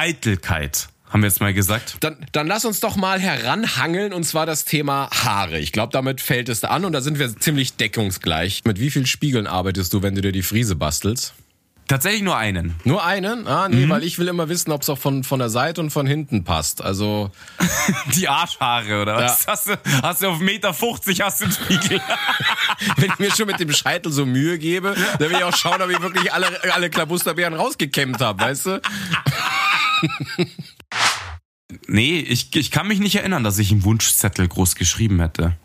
Eitelkeit. Haben wir jetzt mal gesagt. Dann, dann lass uns doch mal heranhangeln und zwar das Thema Haare. Ich glaube, damit fällt es an und da sind wir ziemlich deckungsgleich. Mit wie vielen Spiegeln arbeitest du, wenn du dir die Friese bastelst? Tatsächlich nur einen. Nur einen? Ah, nee, mhm. weil ich will immer wissen, ob es auch von, von der Seite und von hinten passt. Also. Die Arschhaare, oder was? Ja. Hast, du, hast du auf 1,50 Meter 50 hast du einen Spiegel. Wenn ich mir schon mit dem Scheitel so Mühe gebe, dann will ich auch schauen, ob ich wirklich alle, alle Klabusterbeeren rausgekämmt habe, weißt du? Nee, ich, ich kann mich nicht erinnern, dass ich einen Wunschzettel groß geschrieben hätte.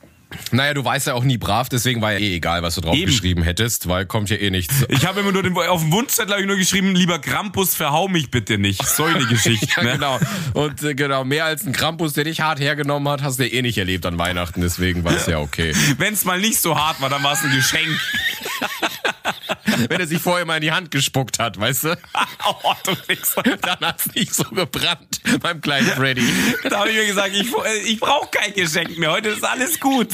Naja, du weißt ja auch nie brav, deswegen war ja eh egal, was du drauf Eben. geschrieben hättest, weil kommt ja eh nichts. Ich habe immer nur den, auf dem Wunschzettel habe ich nur geschrieben, lieber Krampus, verhau mich bitte nicht. Solche Geschichte. ja, ne? genau. Und äh, genau, mehr als ein Krampus, der dich hart hergenommen hat, hast du ja eh nicht erlebt an Weihnachten, deswegen war es ja okay. Wenn es mal nicht so hart war, dann war es ein Geschenk. Wenn er sich vorher mal in die Hand gespuckt hat, weißt du? oh, du Dann hat es nicht so gebrannt beim kleinen Freddy. Da habe ich mir gesagt, ich, ich brauche kein Geschenk mehr. Heute ist alles gut.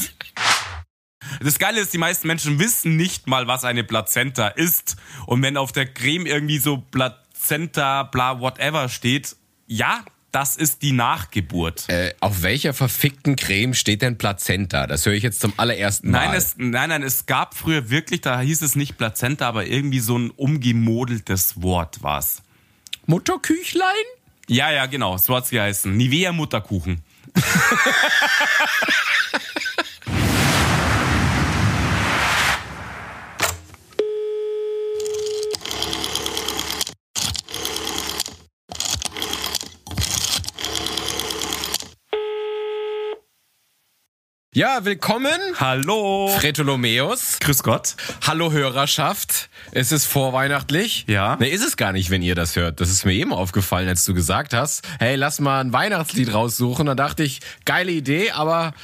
Das Geile ist, die meisten Menschen wissen nicht mal, was eine Plazenta ist. Und wenn auf der Creme irgendwie so Plazenta, bla, whatever steht, ja, das ist die Nachgeburt. Äh, auf welcher verfickten Creme steht denn Plazenta? Das höre ich jetzt zum allerersten Mal. Nein, es, nein, nein, es gab früher wirklich, da hieß es nicht Plazenta, aber irgendwie so ein umgemodeltes Wort war's. Mutterküchlein? Ja, ja, genau, so hat's geheißen. Nivea Mutterkuchen. Ja, willkommen. Hallo. Fretolomeus. Grüß Gott. Hallo Hörerschaft. Es ist vorweihnachtlich. Ja. Ne, ist es gar nicht, wenn ihr das hört. Das ist mir eben aufgefallen, als du gesagt hast, hey, lass mal ein Weihnachtslied raussuchen. Da dachte ich, geile Idee, aber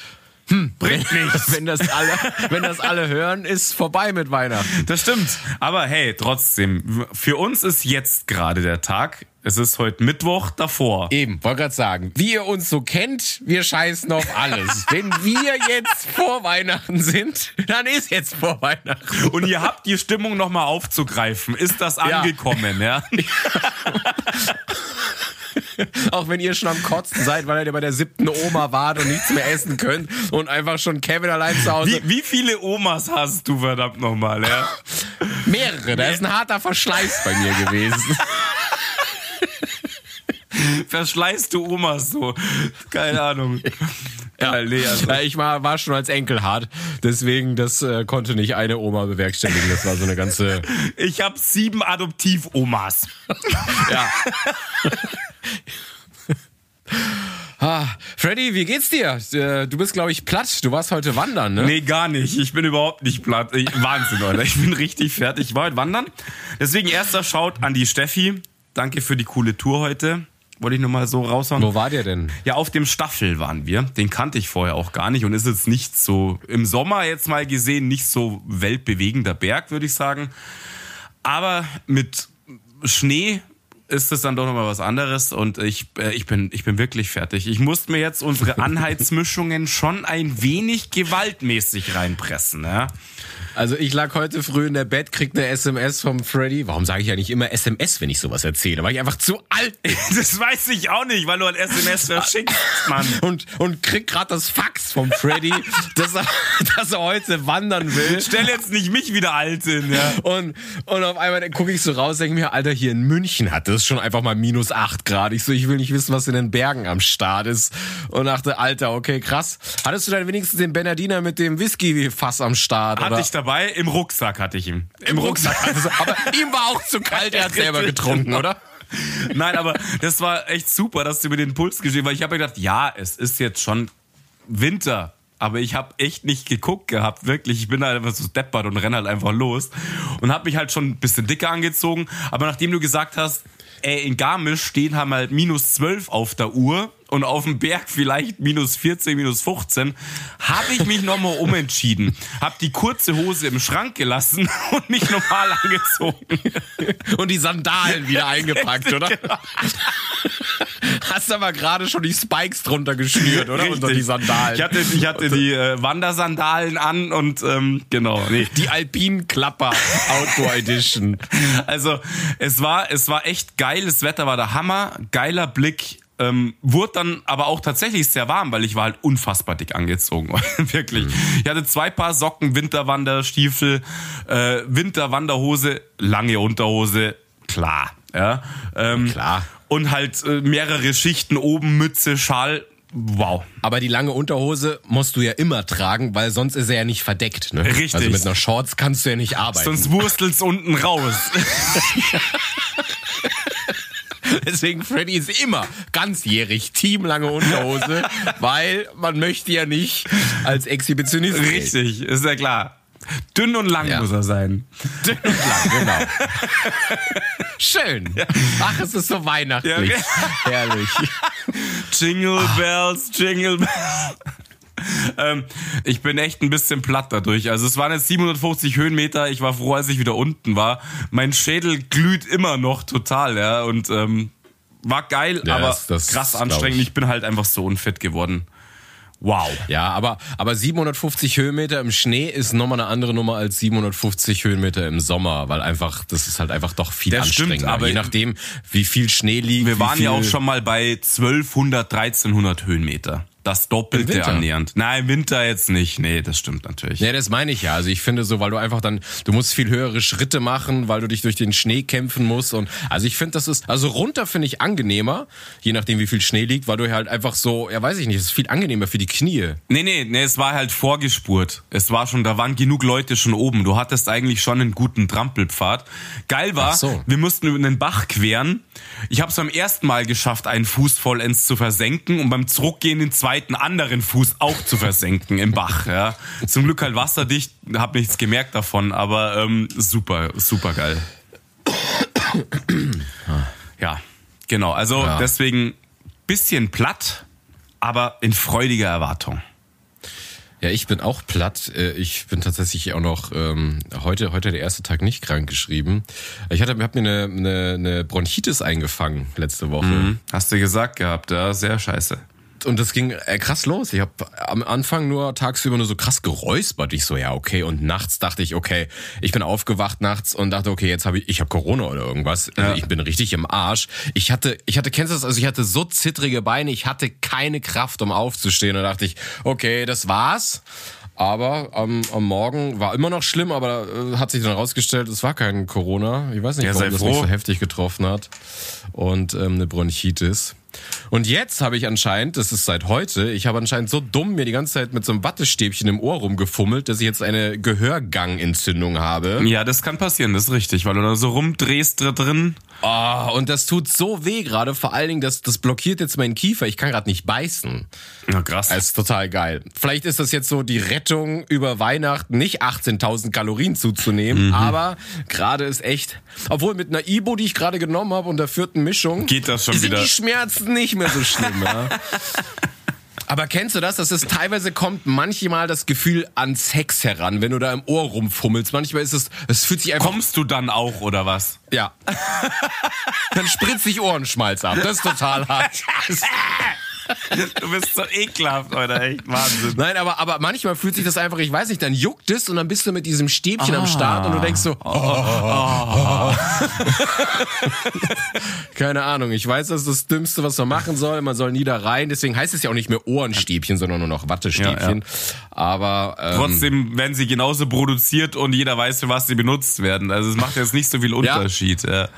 hm, bringt nichts. wenn das alle, wenn das alle hören, ist vorbei mit Weihnachten. Das stimmt. Aber hey, trotzdem, für uns ist jetzt gerade der Tag. Es ist heute Mittwoch davor. Eben, wollte gerade sagen, wie ihr uns so kennt, wir scheißen auf alles. Wenn wir jetzt vor Weihnachten sind, dann ist jetzt vor Weihnachten. Und ihr habt die Stimmung nochmal aufzugreifen. Ist das angekommen, ja? ja? Auch wenn ihr schon am Kotzen seid, weil ihr bei der siebten Oma wart und nichts mehr essen könnt und einfach schon Kevin allein zu Hause. Wie, wie viele Omas hast du verdammt nochmal, ja? Mehrere. Da ist ein harter Verschleiß bei mir gewesen. Verschleißt du Omas so? Keine Ahnung. Ja, nee, also. ich war, war schon als Enkel hart, deswegen das äh, konnte nicht eine Oma bewerkstelligen. Das war so eine ganze. Ich habe sieben Adoptiv-Omas. ja. Ah, Freddy, wie geht's dir? Äh, du bist, glaube ich, platt. Du warst heute wandern, ne? Nee, gar nicht. Ich bin überhaupt nicht platt. Ich, Wahnsinn, Leute. Ich bin richtig fertig. Ich war heute wandern. Deswegen erster Schaut an die Steffi. Danke für die coole Tour heute. Wollte ich nur mal so raushauen. Wo war der denn? Ja, auf dem Staffel waren wir. Den kannte ich vorher auch gar nicht und ist jetzt nicht so im Sommer jetzt mal gesehen, nicht so weltbewegender Berg, würde ich sagen. Aber mit Schnee ist es dann doch nochmal was anderes und ich, äh, ich, bin, ich bin wirklich fertig. Ich musste mir jetzt unsere Anheizmischungen schon ein wenig gewaltmäßig reinpressen. Ja? Also ich lag heute früh in der Bett, krieg eine SMS vom Freddy. Warum sage ich eigentlich immer SMS, wenn ich sowas erzähle? Weil ich einfach zu alt. Das weiß ich auch nicht, weil du ein SMS verschickst, Mann. Und, und krieg gerade das Fax vom Freddy, dass, er, dass er heute wandern will. Stell jetzt nicht mich wieder alt hin, ja. Und, und auf einmal gucke ich so raus, denke mir, Alter, hier in München hat es schon einfach mal minus acht Grad. Ich so, ich will nicht wissen, was in den Bergen am Start ist. Und dachte, Alter, okay, krass. Hattest du dann wenigstens den Bernardiner mit dem Whisky-Fass am Start? Hatte oder? ich dabei. Im Rucksack hatte ich ihn. Im, Im Rucksack. Also, aber ihm war auch zu kalt, er hat selber getrunken, oder? Nein, aber das war echt super, dass du mir den Puls geschrieben weil ich habe mir gedacht, ja, es ist jetzt schon Winter. Aber ich habe echt nicht geguckt gehabt, wirklich. Ich bin halt einfach so deppert und renn halt einfach los. Und habe mich halt schon ein bisschen dicker angezogen. Aber nachdem du gesagt hast, ey, in Garmisch stehen haben halt minus 12 auf der Uhr und auf dem Berg vielleicht minus 14, minus 15, habe ich mich nochmal umentschieden. Hab die kurze Hose im Schrank gelassen und mich normal angezogen. Und die Sandalen wieder eingepackt, oder? hast aber gerade schon die Spikes drunter geschnürt, oder? Unter die Sandalen. Ich hatte, ich hatte die äh, Wandersandalen an und ähm, genau. Nee. Die Alpin-Klapper Outdoor Edition. Also es war, es war echt geil. Das Wetter war der Hammer. Geiler Blick ähm, wurde dann aber auch tatsächlich sehr warm, weil ich war halt unfassbar dick angezogen. Wirklich. Mhm. Ich hatte zwei Paar Socken, Winterwanderstiefel, äh, Winterwanderhose, lange Unterhose, klar. Ja, ähm, klar. Und halt äh, mehrere Schichten oben, Mütze, Schal. Wow. Aber die lange Unterhose musst du ja immer tragen, weil sonst ist er ja nicht verdeckt. Ne? Richtig. Also mit einer Shorts kannst du ja nicht arbeiten. Sonst wurstelt's unten raus. Deswegen Freddy ist immer ganzjährig Team lange Unterhose, weil man möchte ja nicht als Exhibitionist. Richtig, ist ja klar. Dünn und lang ja. muss er sein. Dünn und lang, genau. Schön. Ach, es ist so weihnachtlich. Ja. Herrlich. Jingle Bells, Jingle Bells. Ähm, ich bin echt ein bisschen platt dadurch. Also es waren jetzt 750 Höhenmeter. Ich war froh, als ich wieder unten war. Mein Schädel glüht immer noch total, ja. Und ähm, war geil, ja, aber das, das krass anstrengend. Ich. ich bin halt einfach so unfit geworden. Wow. Ja, aber, aber 750 Höhenmeter im Schnee ist nochmal eine andere Nummer als 750 Höhenmeter im Sommer, weil einfach, das ist halt einfach doch viel das anstrengender. Stimmt, aber je nachdem, wie viel Schnee liegt. Wir waren ja auch schon mal bei 1200, 1300 Höhenmeter das Doppelte annähernd. Nein, im Winter jetzt nicht. Nee, das stimmt natürlich. Nee, das meine ich ja. Also ich finde so, weil du einfach dann, du musst viel höhere Schritte machen, weil du dich durch den Schnee kämpfen musst. Und also ich finde, das ist, also runter finde ich angenehmer, je nachdem wie viel Schnee liegt, weil du halt einfach so, ja weiß ich nicht, es ist viel angenehmer für die Knie. Nee, nee, nee, es war halt vorgespurt. Es war schon, da waren genug Leute schon oben. Du hattest eigentlich schon einen guten Trampelpfad. Geil war, so. wir mussten über einen Bach queren. Ich habe es beim ersten Mal geschafft, einen Fuß vollends zu versenken und beim Zurückgehen den zweiten zweiten anderen Fuß auch zu versenken im Bach. Ja. Zum Glück halt wasserdicht, hab nichts gemerkt davon, aber ähm, super, super geil. Ja, genau. Also ja. deswegen bisschen platt, aber in freudiger Erwartung. Ja, ich bin auch platt. Äh, ich bin tatsächlich auch noch ähm, heute heute der erste Tag nicht krank geschrieben. Ich hatte hab mir eine, eine, eine Bronchitis eingefangen letzte Woche. Mhm. Hast du gesagt gehabt, ja, sehr scheiße und das ging äh, krass los. Ich habe am Anfang nur tagsüber nur so krass geräuspert. Ich so, ja, okay. Und nachts dachte ich, okay, ich bin aufgewacht nachts und dachte, okay, jetzt habe ich, ich habe Corona oder irgendwas. Also ich bin richtig im Arsch. Ich hatte, ich hatte, kennst du das? Also ich hatte so zittrige Beine, ich hatte keine Kraft, um aufzustehen. Und dachte ich, okay, das war's. Aber am, am Morgen war immer noch schlimm, aber äh, hat sich dann rausgestellt, es war kein Corona. Ich weiß nicht, ja, warum das mich so heftig getroffen hat. Und ähm, eine Bronchitis. Und jetzt habe ich anscheinend, das ist seit heute, ich habe anscheinend so dumm mir die ganze Zeit mit so einem Wattestäbchen im Ohr rumgefummelt, dass ich jetzt eine Gehörgangentzündung habe. Ja, das kann passieren, das ist richtig, weil du da so rumdrehst drin. Oh, und das tut so weh gerade, vor allen Dingen, das, das blockiert jetzt meinen Kiefer. Ich kann gerade nicht beißen. Ja, krass. Das ist total geil. Vielleicht ist das jetzt so die Rettung über Weihnachten, nicht 18.000 Kalorien zuzunehmen, mhm. aber gerade ist echt, obwohl mit einer Ibo, die ich gerade genommen habe und der vierten Mischung, geht das schon sind wieder. die Schmerzen nicht mehr so schlimm. ja. Aber kennst du das? Das ist teilweise kommt manchmal das Gefühl an Sex heran, wenn du da im Ohr rumfummelst. Manchmal ist es, es fühlt sich einfach. Kommst du dann auch oder was? Ja. dann spritzt sich Ohrenschmalz ab. Das ist total hart. Du bist so ekelhaft, Alter, echt Wahnsinn. Nein, aber, aber manchmal fühlt sich das einfach, ich weiß nicht, dann juckt es und dann bist du mit diesem Stäbchen ah. am Start und du denkst so, oh, oh, oh. keine Ahnung. Ich weiß, das ist das Dümmste, was man machen soll. Man soll nie da rein. Deswegen heißt es ja auch nicht mehr Ohrenstäbchen, sondern nur noch Wattestäbchen. Ja, ja. Aber ähm, trotzdem werden sie genauso produziert und jeder weiß, für was sie benutzt werden. Also es macht jetzt nicht so viel Unterschied. Ja.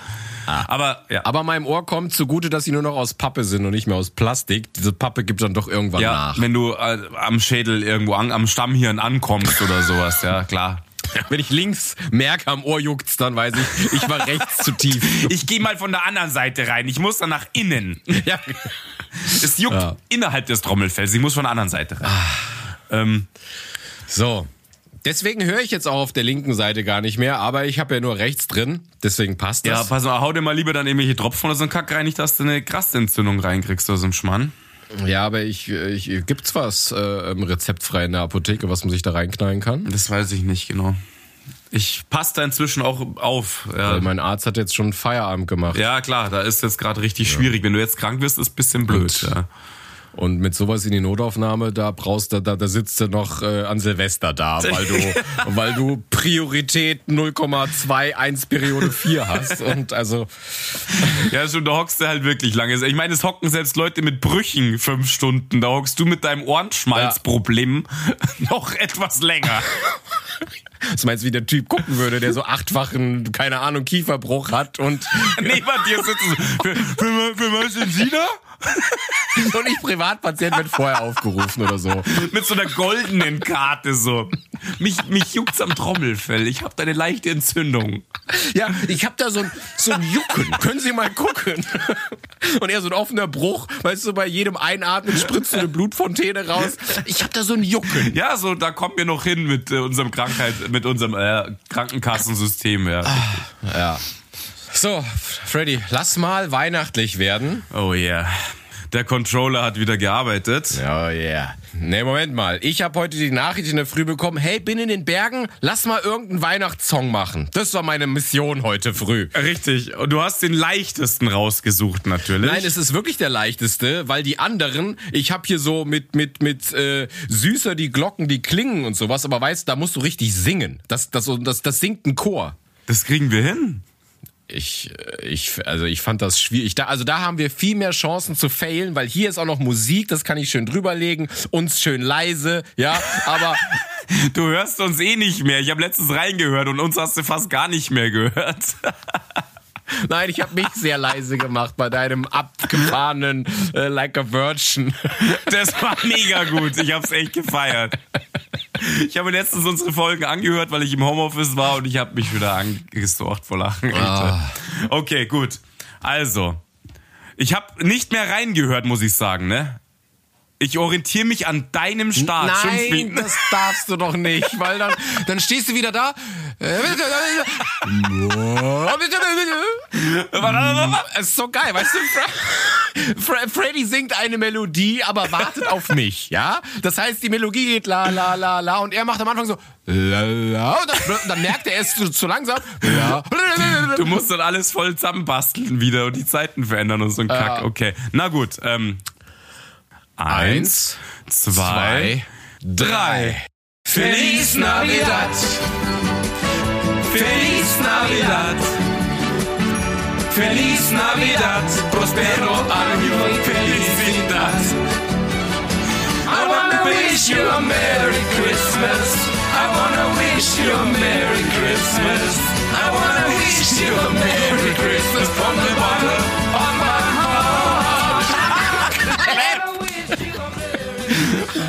Ah. Aber, ja. Aber meinem Ohr kommt zugute, dass sie nur noch aus Pappe sind und nicht mehr aus Plastik. Diese Pappe gibt dann doch irgendwann ja, nach. Wenn du äh, am Schädel irgendwo an, am Stammhirn ankommst oder sowas, ja klar. Wenn ich links merke, am Ohr juckt's, dann weiß ich, ich war rechts zu tief. Ich gehe mal von der anderen Seite rein. Ich muss dann nach innen. Ja. Es juckt ja. innerhalb des Trommelfells. Ich muss von der anderen Seite rein. Ah. Ähm. So, Deswegen höre ich jetzt auch auf der linken Seite gar nicht mehr, aber ich habe ja nur rechts drin, deswegen passt das. Ja, pass mal, hau dir mal lieber dann irgendwelche Tropfen oder so einen Kack rein, nicht, dass du eine Krassentzündung reinkriegst aus dem Schmann. Ja, aber ich, ich gibt's was äh, rezeptfrei in der Apotheke, was man sich da reinknallen kann? Das weiß ich nicht genau. Ich passe da inzwischen auch auf. Ja, Weil mein Arzt hat jetzt schon Feierabend gemacht. ja klar, da ist jetzt gerade richtig schwierig. Wenn du jetzt krank wirst, ist ein bisschen blöd. Und- Ja. Und mit sowas in die Notaufnahme, da brauchst du, da, da sitzt du noch äh, an Silvester da, weil du, weil du Priorität 0,21 Periode 4 hast. Und also, Ja, schon, da hockst du halt wirklich lange. Ich meine, es hocken selbst Leute mit Brüchen fünf Stunden. Da hockst du mit deinem Ohrenschmalzproblem noch etwas länger. Was meinst du, wie der Typ gucken würde, der so achtfachen, keine Ahnung, Kieferbruch hat und, Neben dir sitzen. Für, für, für was sind Sie da? und ich Privatpatient wird vorher aufgerufen oder so. Mit so einer goldenen Karte so. Mich, mich juckt's am Trommelfell. Ich habe da eine leichte Entzündung. Ja, ich hab da so ein, so ein Jucken. Können Sie mal gucken? Und er so ein offener Bruch, weißt du, bei jedem Einatmen spritzt so eine Blutfontäne raus. Ich hab da so ein Jucken. Ja, so da kommen wir noch hin mit äh, unserem Krankheit, mit unserem äh, Krankenkassensystem. Ja. Ja. So, Freddy, lass mal weihnachtlich werden. Oh yeah. Der Controller hat wieder gearbeitet. Oh yeah. Nee, Moment mal. Ich habe heute die Nachricht in der Früh bekommen, hey, bin in den Bergen, lass mal irgendeinen Weihnachtssong machen. Das war meine Mission heute früh. Richtig. Und du hast den leichtesten rausgesucht natürlich. Nein, es ist wirklich der leichteste, weil die anderen, ich habe hier so mit mit mit äh, süßer die Glocken, die klingen und sowas, aber weißt, da musst du richtig singen. Das das das das singt ein Chor. das kriegen wir hin. Ich, ich, also ich fand das schwierig. Da, also da haben wir viel mehr Chancen zu failen, weil hier ist auch noch Musik, das kann ich schön drüberlegen, uns schön leise, ja, aber Du hörst uns eh nicht mehr. Ich habe letztens reingehört und uns hast du fast gar nicht mehr gehört. nein, ich habe mich sehr leise gemacht bei deinem abgefahrenen äh, Like a Virgin. Das war mega gut. Ich hab's echt gefeiert. Ich habe letztens unsere Folgen angehört, weil ich im Homeoffice war und ich habe mich wieder angestorcht vor Lachen. Alter. Okay, gut. Also, ich habe nicht mehr reingehört, muss ich sagen, ne? Ich orientiere mich an deinem Start. Nein, das darfst du doch nicht, weil dann, dann stehst du wieder da. Es ist so geil, weißt du? Fre Fre Freddy singt eine Melodie, aber wartet auf mich, ja? Das heißt, die Melodie geht la la la la und er macht am Anfang so la la und dann, dann merkt er, er ist zu, zu langsam. La. Du musst dann alles voll zusammenbasteln wieder und die Zeiten verändern und so ein Kack. Okay, na gut. Ähm, eins, zwei, drei. Feliz Navidad. Feliz Navidad. Feliz Navidad. Prospero año y felicidad. I wanna wish you a Merry Christmas. I wanna wish you a Merry Christmas. I wanna wish you a Merry Christmas from the bottom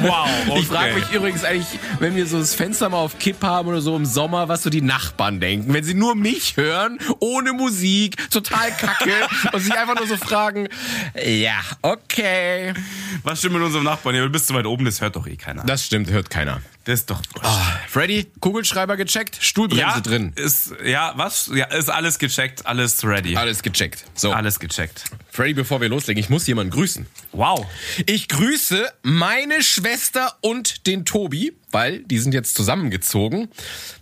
Wow, okay. Ich frage mich übrigens eigentlich, wenn wir so das Fenster mal auf Kipp haben oder so im Sommer, was so die Nachbarn denken. Wenn sie nur mich hören, ohne Musik, total kacke und sich einfach nur so fragen, ja, okay. Was stimmt mit unserem Nachbarn? Ja, du bist zu weit oben, das hört doch eh keiner. Das stimmt, hört keiner. Das ist doch. Freddy, Kugelschreiber gecheckt, Stuhlbremse ja, drin. Ist, ja, was? Ja, ist alles gecheckt, alles ready. Alles gecheckt. So, Alles gecheckt. Freddy, bevor wir loslegen, ich muss jemanden grüßen. Wow. Ich grüße meine Schwester und den Tobi, weil die sind jetzt zusammengezogen.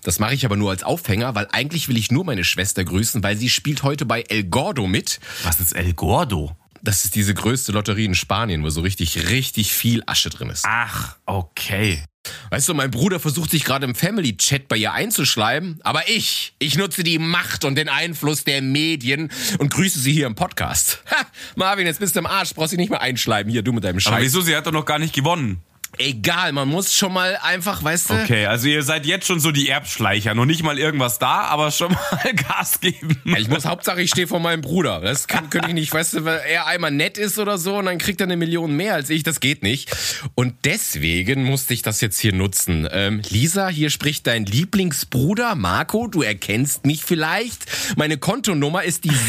Das mache ich aber nur als Aufhänger, weil eigentlich will ich nur meine Schwester grüßen, weil sie spielt heute bei El Gordo mit. Was ist El Gordo? Das ist diese größte Lotterie in Spanien, wo so richtig, richtig viel Asche drin ist. Ach, okay. Weißt du, mein Bruder versucht sich gerade im Family-Chat bei ihr einzuschleimen, aber ich, ich nutze die Macht und den Einfluss der Medien und grüße sie hier im Podcast. Ha, Marvin, jetzt bist du im Arsch, brauchst dich nicht mehr einschleimen. Hier, du mit deinem Aber Scheiß. wieso? Sie hat doch noch gar nicht gewonnen. Egal, man muss schon mal einfach, weißt du, Okay, also ihr seid jetzt schon so die Erbschleicher. Noch nicht mal irgendwas da, aber schon mal Gas geben. Ja, ich muss Hauptsache, ich stehe vor meinem Bruder. Das kann, könnte ich nicht, weißt du, weil er einmal nett ist oder so und dann kriegt er eine Million mehr als ich. Das geht nicht. Und deswegen musste ich das jetzt hier nutzen. Ähm, Lisa, hier spricht dein Lieblingsbruder Marco. Du erkennst mich vielleicht. Meine Kontonummer ist die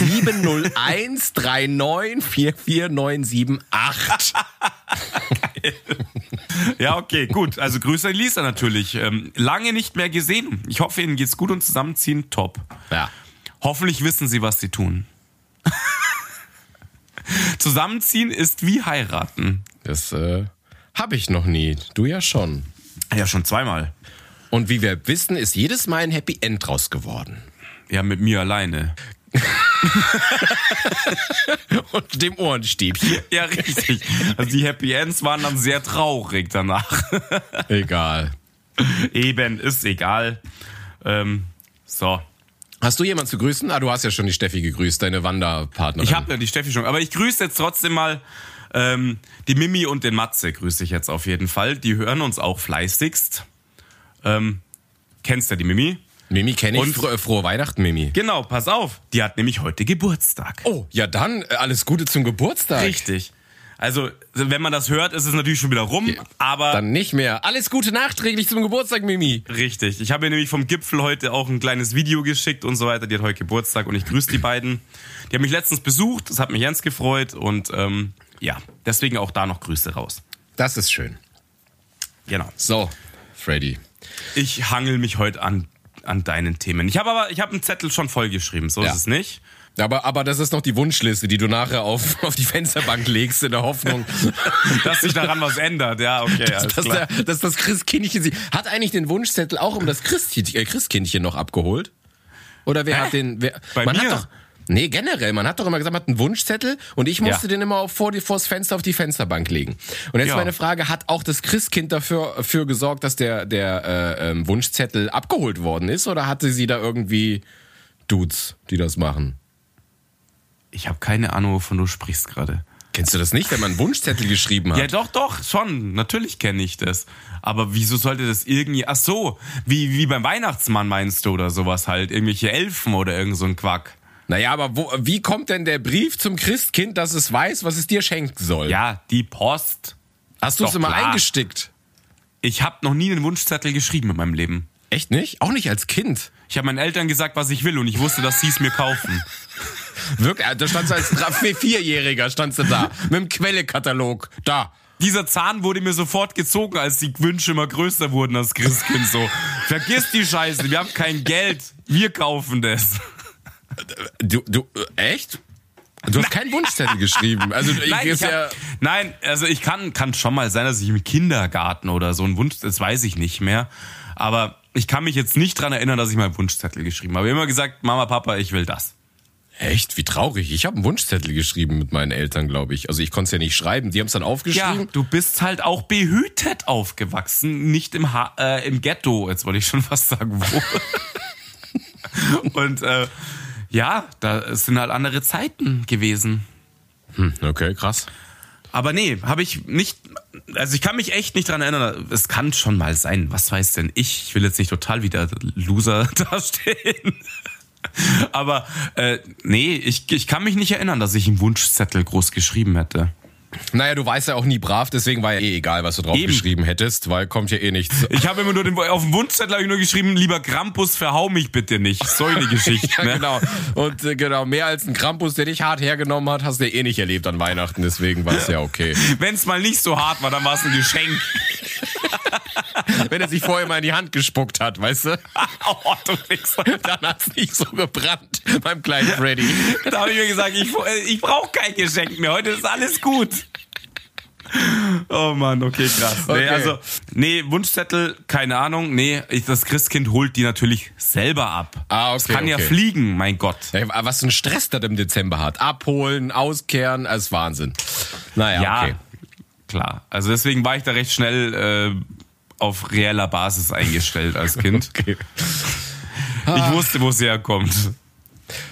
70139449778. Ja, okay, gut. Also Grüße an Lisa natürlich. Ähm, lange nicht mehr gesehen. Ich hoffe, Ihnen geht's gut und zusammenziehen top. Ja. Hoffentlich wissen Sie, was Sie tun. Zusammenziehen ist wie heiraten. Das äh, habe ich noch nie. Du ja schon. Ja, schon zweimal. Und wie wir wissen, ist jedes Mal ein Happy End draus geworden. Ja, mit mir alleine. Und dem Ohrenstäbchen. Ja, richtig. Also die Happy Ends waren dann sehr traurig danach. Egal. Eben, ist egal. Ähm, so. Hast du jemanden zu grüßen? Ah, du hast ja schon die Steffi gegrüßt, deine Wanderpartnerin. Ich habe ja die Steffi schon. Aber ich grüße jetzt trotzdem mal ähm, die Mimi und den Matze grüße ich jetzt auf jeden Fall. Die hören uns auch fleißigst. Ähm, kennst du die Mimi? Mimi kenne ich. Und- Fro frohe Weihnachten, Mimi. Genau, pass auf. Die hat nämlich heute Geburtstag. Oh, ja dann, äh, alles Gute zum Geburtstag. Richtig. Also, wenn man das hört, ist es natürlich schon wieder rum, aber Dann nicht mehr. Alles Gute nachträglich zum Geburtstag, Mimi. richtig. Ich habe ihr nämlich vom Gipfel heute auch ein kleines Video geschickt und so weiter. Die hat heute Geburtstag und ich grüße die beiden. Die haben mich letztens besucht, das hat mich ganz gefreut und ähm, ja, deswegen auch da noch Grüße raus. Das ist schön. Genau. So, Freddy. Ich hangel mich heute an, an deinen Themen. Ich habe aber, ich habe einen Zettel schon vollgeschrieben, so Ja. ist es nicht. Aber, aber das ist noch die Wunschliste, die du nachher auf, auf die Fensterbank legst, in der Hoffnung, Dass sich daran was ändert, ja, okay, dass, klar. der, dass das Christkindchen sie. Hat eigentlich den Wunschzettel auch um das Christkindchen, äh, Christkindchen noch abgeholt? Oder wer Hä? hat den. Wer, Bei man mir? Hat doch, nee, generell. Man hat doch immer gesagt, man hat einen Wunschzettel und ich musste Ja. den immer auf, vor die, vors Fenster auf die Fensterbank legen. Und jetzt Ja. meine Frage: Hat auch das Christkind dafür für gesorgt, dass der, der äh, ähm, Wunschzettel abgeholt worden ist? Oder hatte sie da irgendwie Dudes, die das machen? Ich habe keine Ahnung, wovon du sprichst gerade. Kennst du das nicht, wenn man einen Wunschzettel geschrieben hat? Ja, doch, doch, schon. Natürlich kenne ich das. Aber wieso sollte das irgendwie. Ach so, wie, wie beim Weihnachtsmann meinst du oder sowas halt? Irgendwelche Elfen oder irgend so ein Quack. Naja, aber wo, wie kommt denn der Brief zum Christkind, dass es weiß, was es dir schenken soll? Ja, die Post. Hast du es immer klar. eingestickt? Ich habe noch nie einen Wunschzettel geschrieben in meinem Leben. Echt nicht? Auch nicht als Kind. Ich habe meinen Eltern gesagt, was ich will und ich wusste, dass sie es mir kaufen. Wirklich, da standst du als Vierjähriger, standst du da. Mit dem Quellekatalog. Da. Dieser Zahn wurde mir sofort gezogen, als die Wünsche immer größer wurden als Christkind so. Vergiss die Scheiße, wir haben kein Geld, wir kaufen das. Du, du, echt? Du hast keinen Wunschzettel geschrieben. Also, ich, Nein, ich ja, hab, nein, also ich kann, kann schon mal sein, dass ich im Kindergarten oder so einen Wunsch, das weiß ich nicht mehr. Aber ich kann mich jetzt nicht dran erinnern, dass ich mal einen Wunschzettel geschrieben habe. Ich habe immer gesagt, Mama, Papa, ich will das. echt? Wie traurig. Ich habe einen Wunschzettel geschrieben mit meinen Eltern, glaube ich. Also, ich konnte es ja nicht schreiben. Die haben es dann Ja, aufgeschrieben. du bist halt auch behütet aufgewachsen, nicht im, ha äh, im Ghetto, jetzt wollte ich schon fast sagen, wo. Und äh, ja, da sind halt andere Zeiten gewesen. Hm, okay, krass. Aber nee, habe ich nicht, also ich kann mich echt nicht dran erinnern. Es kann schon mal sein, was weiß denn ich? Ich will jetzt nicht total wieder Loser dastehen. Aber äh, nee, ich, ich kann mich nicht erinnern, dass ich einen Wunschzettel groß geschrieben hätte. Naja, du weißt ja auch nie brav, deswegen war ja eh egal, was du drauf Eben. geschrieben hättest, weil kommt ja eh nichts. Ich habe immer nur den, auf dem Wunschzettel habe ich nur geschrieben, lieber Krampus, verhau mich bitte nicht. So eine Geschichte. Ja, ne? genau. Und äh, genau, mehr als ein Krampus, der dich hart hergenommen hat, hast du eh nicht erlebt an Weihnachten, deswegen war es ja okay. Wenn es mal nicht so hart war, dann war es ein Geschenk. Wenn er sich vorher mal in die Hand gespuckt hat, weißt du? oh, du Wichser. Dann hat es nicht so gebrannt beim kleinen Freddy. Da habe ich mir gesagt, ich, ich brauche kein Geschenk mehr. Heute ist alles gut. Oh Mann, okay, krass. Nee, Okay. also, nee, Wunschzettel, keine Ahnung. Nee, ich, das Christkind holt die natürlich selber ab. Ah, okay, Es kann ja okay. fliegen, mein Gott. Ey, Was für ein Stress das im Dezember hat. Abholen, auskehren, das ist Wahnsinn. Naja, Ja, okay. Klar. Also deswegen war ich da recht schnell äh, auf reeller Basis eingestellt als Kind. okay. Ich wusste, wo es herkommt.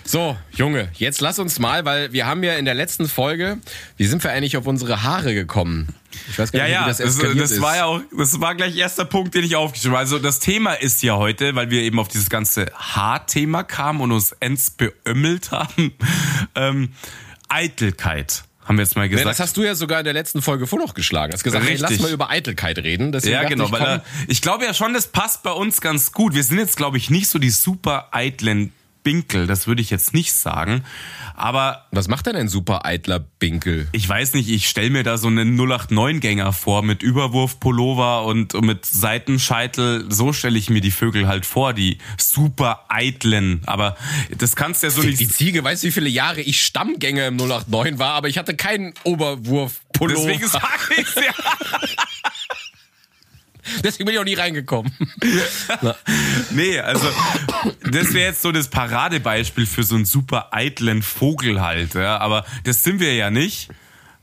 So, Junge, jetzt lass uns mal, weil wir haben ja in der letzten Folge, wie sind wir eigentlich auf unsere Haare gekommen? Ich weiß gar Ja, nicht, ja, wie das das, eskaliert das ist. war ja auch, das war gleich erster Punkt, den ich aufgeschrieben habe. Also das Thema ist ja heute, weil wir eben auf dieses ganze Haarthema kamen und uns ends beömmelt haben, ähm, Eitelkeit, haben wir jetzt mal gesagt. das hast du ja sogar in der letzten Folge vor noch geschlagen. Hast gesagt, hey, Richtig. lass mal über Eitelkeit reden. Deswegen ja, genau, ich, weil ich glaube ja schon, das passt bei uns ganz gut. Wir sind jetzt, glaube ich, nicht so die super eitlen Binkel, das würde ich jetzt nicht sagen. Aber was macht denn ein super eitler Binkel? ich weiß nicht, ich stelle mir da so einen 089-Gänger vor mit Überwurfpullover und mit Seitenscheitel. So stelle ich mir die Vögel halt vor, die super eitlen. Aber das kannst du ja so Die nicht. Ziege weiß, wie viele Jahre ich Stammgänger im 089 war, aber ich hatte keinen Oberwurf-Pullover. Deswegen sage ich ja. Deswegen bin ich auch nie reingekommen. nee, also das wäre jetzt so das Paradebeispiel für so einen super eitlen Vogel halt, ja. Aber das sind wir ja nicht.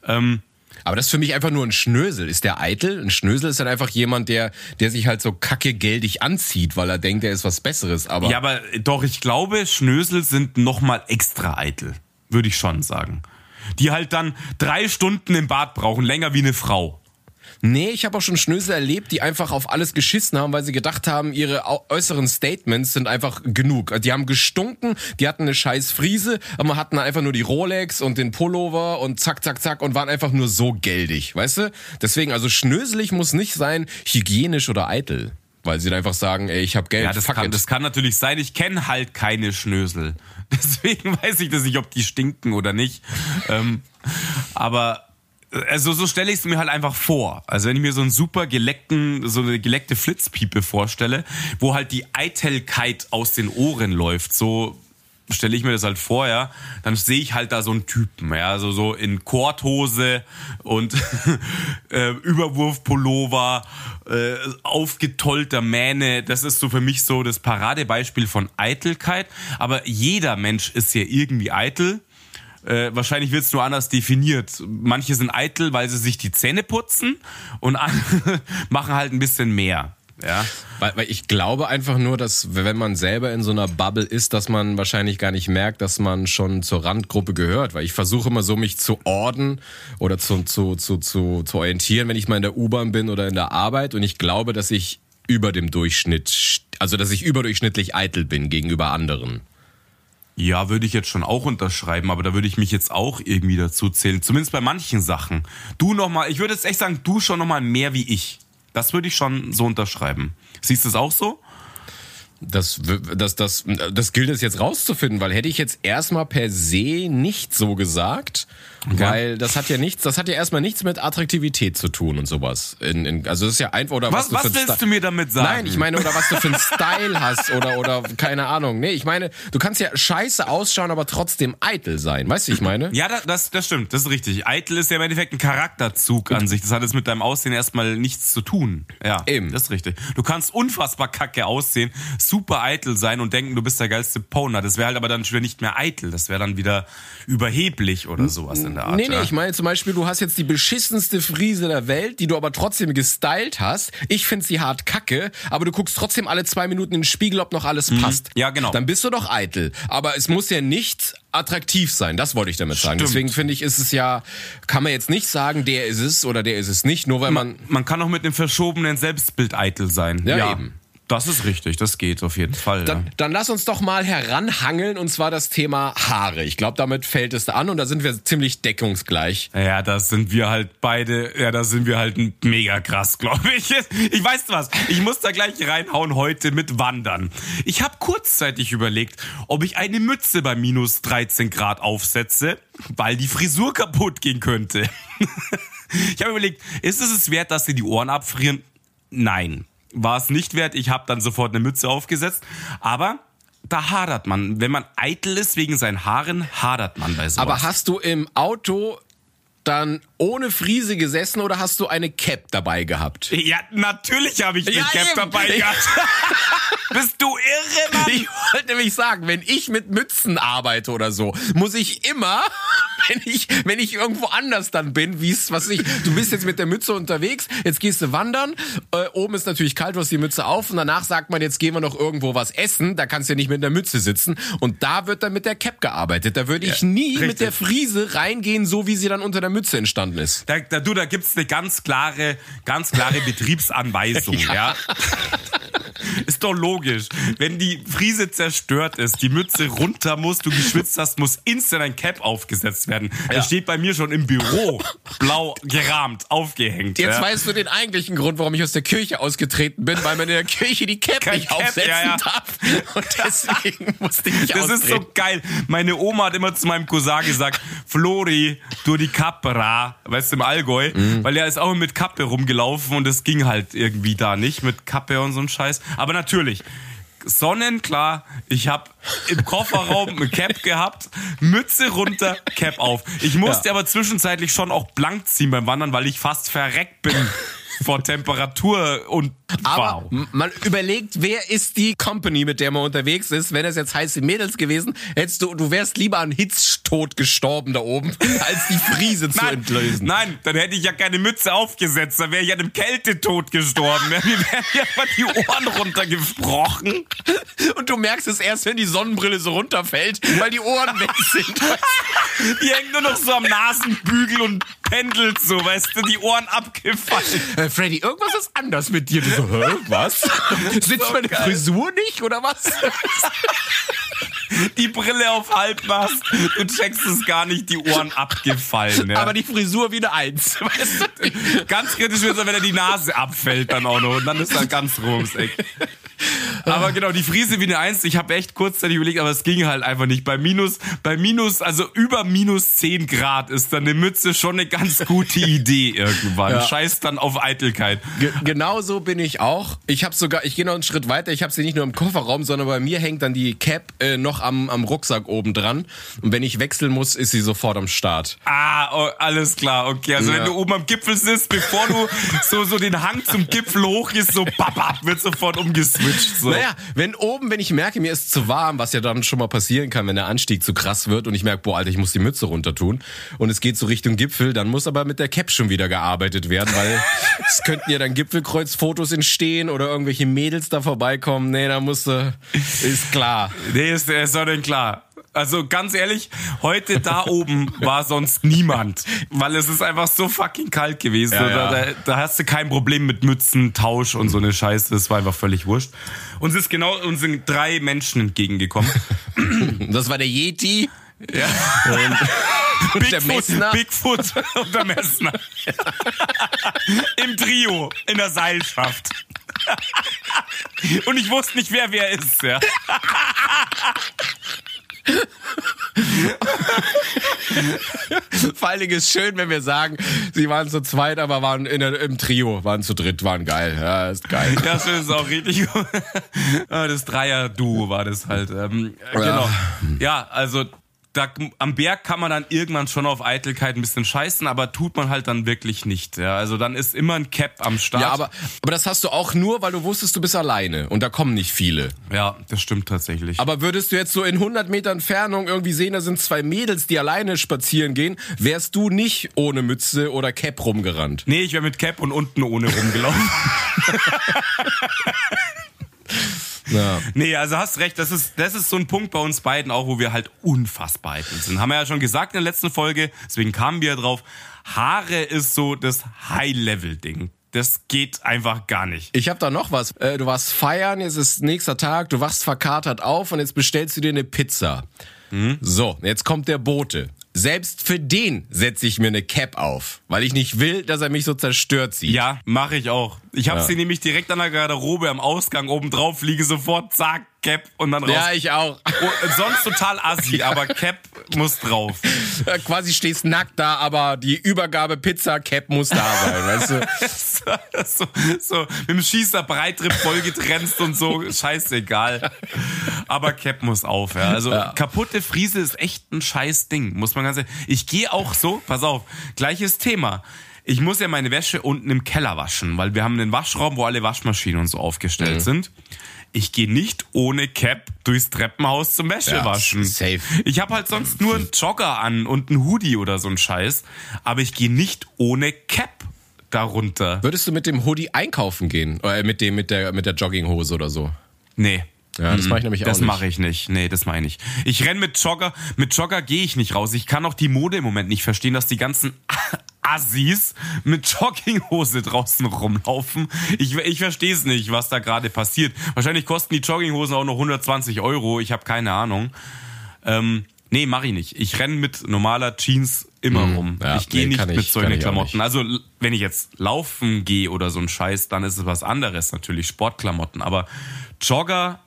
Ähm, aber das ist für mich einfach nur ein Schnösel. Ist der eitel? Ein Schnösel ist dann einfach jemand, der, der sich halt so kacke geldig anzieht, weil er denkt, er ist was Besseres. Aber ja, aber doch, ich glaube, Schnösel sind nochmal extra eitel. Würde ich schon sagen. Die halt dann drei Stunden im Bad brauchen, länger wie eine Frau. Nee, ich habe auch schon Schnösel erlebt, die einfach auf alles geschissen haben, weil sie gedacht haben, ihre äußeren Statements sind einfach genug. Die haben gestunken, die hatten eine scheiß Friese, aber hatten einfach nur die Rolex und den Pullover und zack, zack, zack und waren einfach nur so geldig, weißt du? Deswegen, also schnöselig muss nicht sein, hygienisch oder eitel. Weil sie dann einfach sagen, ey, ich habe Geld. Ja, das kann, das kann natürlich sein. Ich kenne halt keine Schnösel. Deswegen weiß ich das nicht, ob die stinken oder nicht. ähm, aber also so stelle ich es mir halt einfach vor. Also wenn ich mir so einen super geleckten, so eine geleckte Flitzpiepe vorstelle, wo halt die Eitelkeit aus den Ohren läuft, so stelle ich mir das halt vor, ja, dann sehe ich halt da so einen Typen, ja, also so in Korthose und äh, Überwurfpullover, äh, aufgetollter Mähne, das ist so für mich so das Paradebeispiel von Eitelkeit, aber jeder Mensch ist ja irgendwie eitel äh, wahrscheinlich wird es nur anders definiert. Manche sind eitel, weil sie sich die Zähne putzen und andere machen halt ein bisschen mehr. Ja. Weil, weil ich glaube einfach nur, dass wenn man selber in so einer Bubble ist, dass man wahrscheinlich gar nicht merkt, dass man schon zur Randgruppe gehört. Weil ich versuche immer so, mich zu orden oder zu, zu, zu, zu, zu orientieren, wenn ich mal in der U-Bahn bin oder in der Arbeit. Und ich glaube, dass ich über dem Durchschnitt, also dass ich überdurchschnittlich eitel bin gegenüber anderen. Ja, würde ich jetzt schon auch unterschreiben, aber da würde ich mich jetzt auch irgendwie dazu zählen. Zumindest bei manchen Sachen. Du nochmal, ich würde jetzt echt sagen, du schon nochmal mehr wie ich. Das würde ich schon so unterschreiben. Siehst du es auch so? Das, das, das, das gilt es jetzt rauszufinden, weil hätte ich jetzt erstmal per se nicht so gesagt, okay. weil das hat ja nichts, das hat ja erstmal nichts mit Attraktivität zu tun und sowas. In, in, also das ist ja einfach oder was, was, was willst Sta du mir damit sagen? Nein, ich meine oder was du für einen Style hast oder oder keine Ahnung. Nee, ich meine, du kannst ja scheiße ausschauen, aber trotzdem eitel sein. Weißt du, ich meine? Ja, das, das stimmt, das ist richtig. Eitel ist ja im Endeffekt ein Charakterzug an sich. Das hat jetzt mit deinem Aussehen erstmal nichts zu tun. Ja, eben. Das ist richtig. Du kannst unfassbar kacke aussehen super eitel sein und denken, du bist der geilste Poner. Das wäre halt aber dann schon nicht mehr eitel. Das wäre dann wieder überheblich oder sowas in der Art. Nee, nee, ja. ich meine zum Beispiel, du hast jetzt die beschissenste Frise der Welt, die du aber trotzdem gestylt hast. Ich finde sie hart kacke, aber du guckst trotzdem alle zwei Minuten in den Spiegel, ob noch alles mhm. passt. Ja, genau. Dann bist du doch eitel. Aber es muss ja nicht attraktiv sein. Das wollte ich damit sagen. Stimmt. Deswegen finde ich, ist es ja, kann man jetzt nicht sagen, der ist es oder der ist es nicht, nur weil man. Man, man kann auch mit einem verschobenen Selbstbild eitel sein. Ja, ja. eben. Das ist richtig, das geht auf jeden Fall. Dann, ja. dann lass uns doch mal heranhangeln und zwar das Thema Haare. Ich glaube, damit fällt es an und da sind wir ziemlich deckungsgleich. Ja, da sind wir halt beide, ja, da sind wir halt mega krass, glaube ich. Ich weiß was, ich muss da gleich reinhauen heute mit Wandern. Ich habe kurzzeitig überlegt, ob ich eine Mütze bei minus 13 Grad aufsetze, weil die Frisur kaputt gehen könnte. ich habe überlegt, ist es es wert, dass sie die Ohren abfrieren? Nein war es nicht wert. Ich habe dann sofort eine Mütze aufgesetzt. Aber da hadert man. Wenn man eitel ist wegen seinen Haaren, hadert man bei sowas. Aber hast du im Auto dann ohne Friese gesessen oder hast du eine Cap dabei gehabt? Ja, natürlich habe ich eine ja, Cap eben. dabei gehabt. Bist du irre, Mann? Ich wollte nämlich sagen, wenn ich mit Mützen arbeite oder so, muss ich immer, wenn ich, wenn ich irgendwo anders dann bin, wie es, was ich, du bist jetzt mit der Mütze unterwegs, jetzt gehst du wandern, äh, oben ist natürlich kalt, du hast die Mütze auf und danach sagt man, jetzt gehen wir noch irgendwo was essen, da kannst du ja nicht mit der Mütze sitzen und da wird dann mit der Cap gearbeitet. Da würde ich ja, nie richtig. mit der Friese reingehen, so wie sie dann unter der Mütze entstanden ist. Da, da, du, da gibt's eine ganz klare, ganz klare Betriebsanweisung, ja. ja. Ist doch logisch. Wenn die Friese zerstört ist, die Mütze runter muss, du geschwitzt hast, muss instant ein Cap aufgesetzt werden. Ja. Das steht bei mir schon im Büro, blau gerahmt, aufgehängt. Jetzt ja. weißt du den eigentlichen Grund, warum ich aus der Kirche ausgetreten bin, weil man in der Kirche die Cap Kein nicht Cap, aufsetzen ja, darf. Und deswegen musste ich Das austreten. ist so geil. Meine Oma hat immer zu meinem Cousin gesagt, Flori, du die Kappera, weißt du, im Allgäu, mhm. weil er ist auch mit Kappe rumgelaufen und es ging halt irgendwie da nicht mit Kappe und so ein Scheiß. Aber natürlich, sonnenklar, ich habe im Kofferraum eine Cap gehabt, Mütze runter, Cap auf. Ich musste ja. aber zwischenzeitlich schon auch blank ziehen beim Wandern, weil ich fast verreckt bin vor Temperatur und Aber wow. man überlegt, wer ist die Company, mit der man unterwegs ist. Wenn es jetzt heiße Mädels gewesen, hättest du, du wärst lieber an Hitztod gestorben da oben, als die Friese zu entlösen. nein, dann hätte ich ja keine Mütze aufgesetzt, dann wäre ich an einem Kältetod gestorben. Mir wären ja mal die Ohren runtergebrochen. Und du merkst es erst, wenn die Sonnenbrille so runterfällt, weil die Ohren weg sind. Die hängt nur noch so am Nasenbügel und pendelt so, weißt du, die Ohren abgefallen. Äh, Freddy, irgendwas ist anders mit dir. Du so, hä, was? Sitzt meine. Frisur nicht oder was? Die Brille auf Halbmast, du checkst es gar nicht, die Ohren abgefallen. Ja. Aber die Frisur wie eine Eins. Weißt du? Ganz kritisch wird es, wenn er die Nase abfällt dann auch noch. Und dann ist er ganz roh ums Eck. Aber genau, die Friese wie eine Eins, ich habe echt kurzzeitig überlegt, aber es ging halt einfach nicht. Bei minus, bei minus, also über minus 10 Grad ist dann eine Mütze schon eine ganz gute Idee irgendwann. Ja. Scheiß dann auf Eitelkeit. Ge genau so bin ich auch. Ich habe sogar, ich gehe noch einen Schritt weiter. Ich habe sie nicht nur im Kofferraum, sondern bei mir hängt dann die Cap äh, noch am, am Rucksack oben dran. Und wenn ich wechseln muss, ist sie sofort am Start. Ah, oh, alles klar, okay. Also Ja. wenn du oben am Gipfel sitzt, bevor du so, so den Hang zum Gipfel hochgehst, so babab, wird sofort umgeswitcht. So. Naja, wenn oben, wenn ich merke, mir ist zu warm, was ja dann schon mal passieren kann, wenn der Anstieg zu krass wird und ich merke, boah, Alter, ich muss die Mütze runter tun und es geht so Richtung Gipfel, dann muss aber mit der Cap schon wieder gearbeitet werden, weil es könnten ja dann Gipfelkreuzfotos entstehen oder irgendwelche Mädels da vorbeikommen. Nee, da musst du, ist klar. Nee, ist, ist doch denn klar. Also ganz ehrlich, heute da oben war sonst niemand, weil es ist einfach so fucking kalt gewesen. Ja, ja. Da, da, hast du kein Problem mit Mützen, Tausch und so eine Scheiße. Das war einfach völlig wurscht. Uns ist genau, uns sind drei Menschen entgegengekommen. Das war der Yeti. Ja. Und der Bigfoot, Messner. Bigfoot und der Messner. Im Trio, in der Seilschaft. Und ich wusste nicht, wer wer ist. Ja. Vor allen Dingen ist schön, wenn wir sagen, sie waren zu zweit, aber waren in im Trio, waren zu dritt, waren geil. Ja, ist geil. Das ist auch richtig gut. Ah, Das Dreier-Duo war das halt. Ähm, äh, genau. Ja, also da, am Berg kann man dann irgendwann schon auf Eitelkeit ein bisschen scheißen, aber tut man halt dann wirklich nicht. Ja, also dann ist immer ein Cap am Start. Ja, aber, aber das hast du auch nur, weil du wusstest, du bist alleine und da kommen nicht viele. ja, das stimmt tatsächlich. Aber würdest du jetzt so in 100 Meter Entfernung irgendwie sehen, da sind zwei Mädels, die alleine spazieren gehen, wärst du nicht ohne Mütze oder Cap rumgerannt. nee, ich wäre mit Cap und unten ohne rumgelaufen. Ja. Nee, also hast recht, das ist, das ist so ein Punkt bei uns beiden auch, wo wir halt unfassbar eitel sind. Haben wir ja schon gesagt in der letzten Folge, deswegen kamen wir drauf. Haare ist so das High-Level-Ding. Das geht einfach gar nicht. Ich habe da noch was. Äh, Du warst feiern, jetzt ist nächster Tag, du wachst verkatert auf und jetzt bestellst du dir eine Pizza. So, jetzt kommt der Bote. Selbst für den setze ich mir eine Cap auf, weil ich nicht will, dass er mich so zerstört sieht. Ja, mache ich auch. Ich habe Ja. sie nämlich direkt an der Garderobe am Ausgang oben drauf, liege sofort, zack, Cap und dann raus. Ja, ich auch. Oh, sonst total assi, aber Cap muss drauf. Ja, Quasi stehst nackt da, aber die Übergabe Pizza Cap muss da sein, weißt du? so, so mit dem Schießer Breitrip vollgetrennt und so, scheißegal. Aber Cap muss auf, ja. Also kaputte Friese ist echt ein scheiß Ding, muss man ganz ehrlich. Ich gehe auch so, pass auf, gleiches Thema. Ich muss ja meine Wäsche unten im Keller waschen, weil wir haben einen Waschraum, wo alle Waschmaschinen und so aufgestellt sind. Ich gehe nicht ohne Cap durchs Treppenhaus zum Wäschewaschen. safe. Ich habe halt sonst nur einen Jogger an und einen Hoodie oder so ein Scheiß, aber ich gehe nicht ohne Cap darunter. Würdest du mit dem Hoodie einkaufen gehen? Oder mit dem, mit der, mit der Jogginghose oder so? Nee. Ja, das mache ich nämlich auch Das nicht. mache ich nicht. Nee, das meine ich. Ich renn mit Jogger. Mit Jogger gehe ich nicht raus. Ich kann auch die Mode im Moment nicht verstehen, dass die ganzen Assis mit Jogginghose draußen rumlaufen. Ich, ich verstehe es nicht, was da gerade passiert. Wahrscheinlich kosten die Jogginghosen auch noch 120 Euro. Ich habe keine Ahnung. Ähm, nee, mache ich nicht. Ich renn mit normaler Jeans immer rum. Hm, ja, ich gehe nee, nicht ich- mit solchen Klamotten. Also wenn ich jetzt laufen gehe oder so ein Scheiß, dann ist es was anderes natürlich, Sportklamotten. Aber Jogger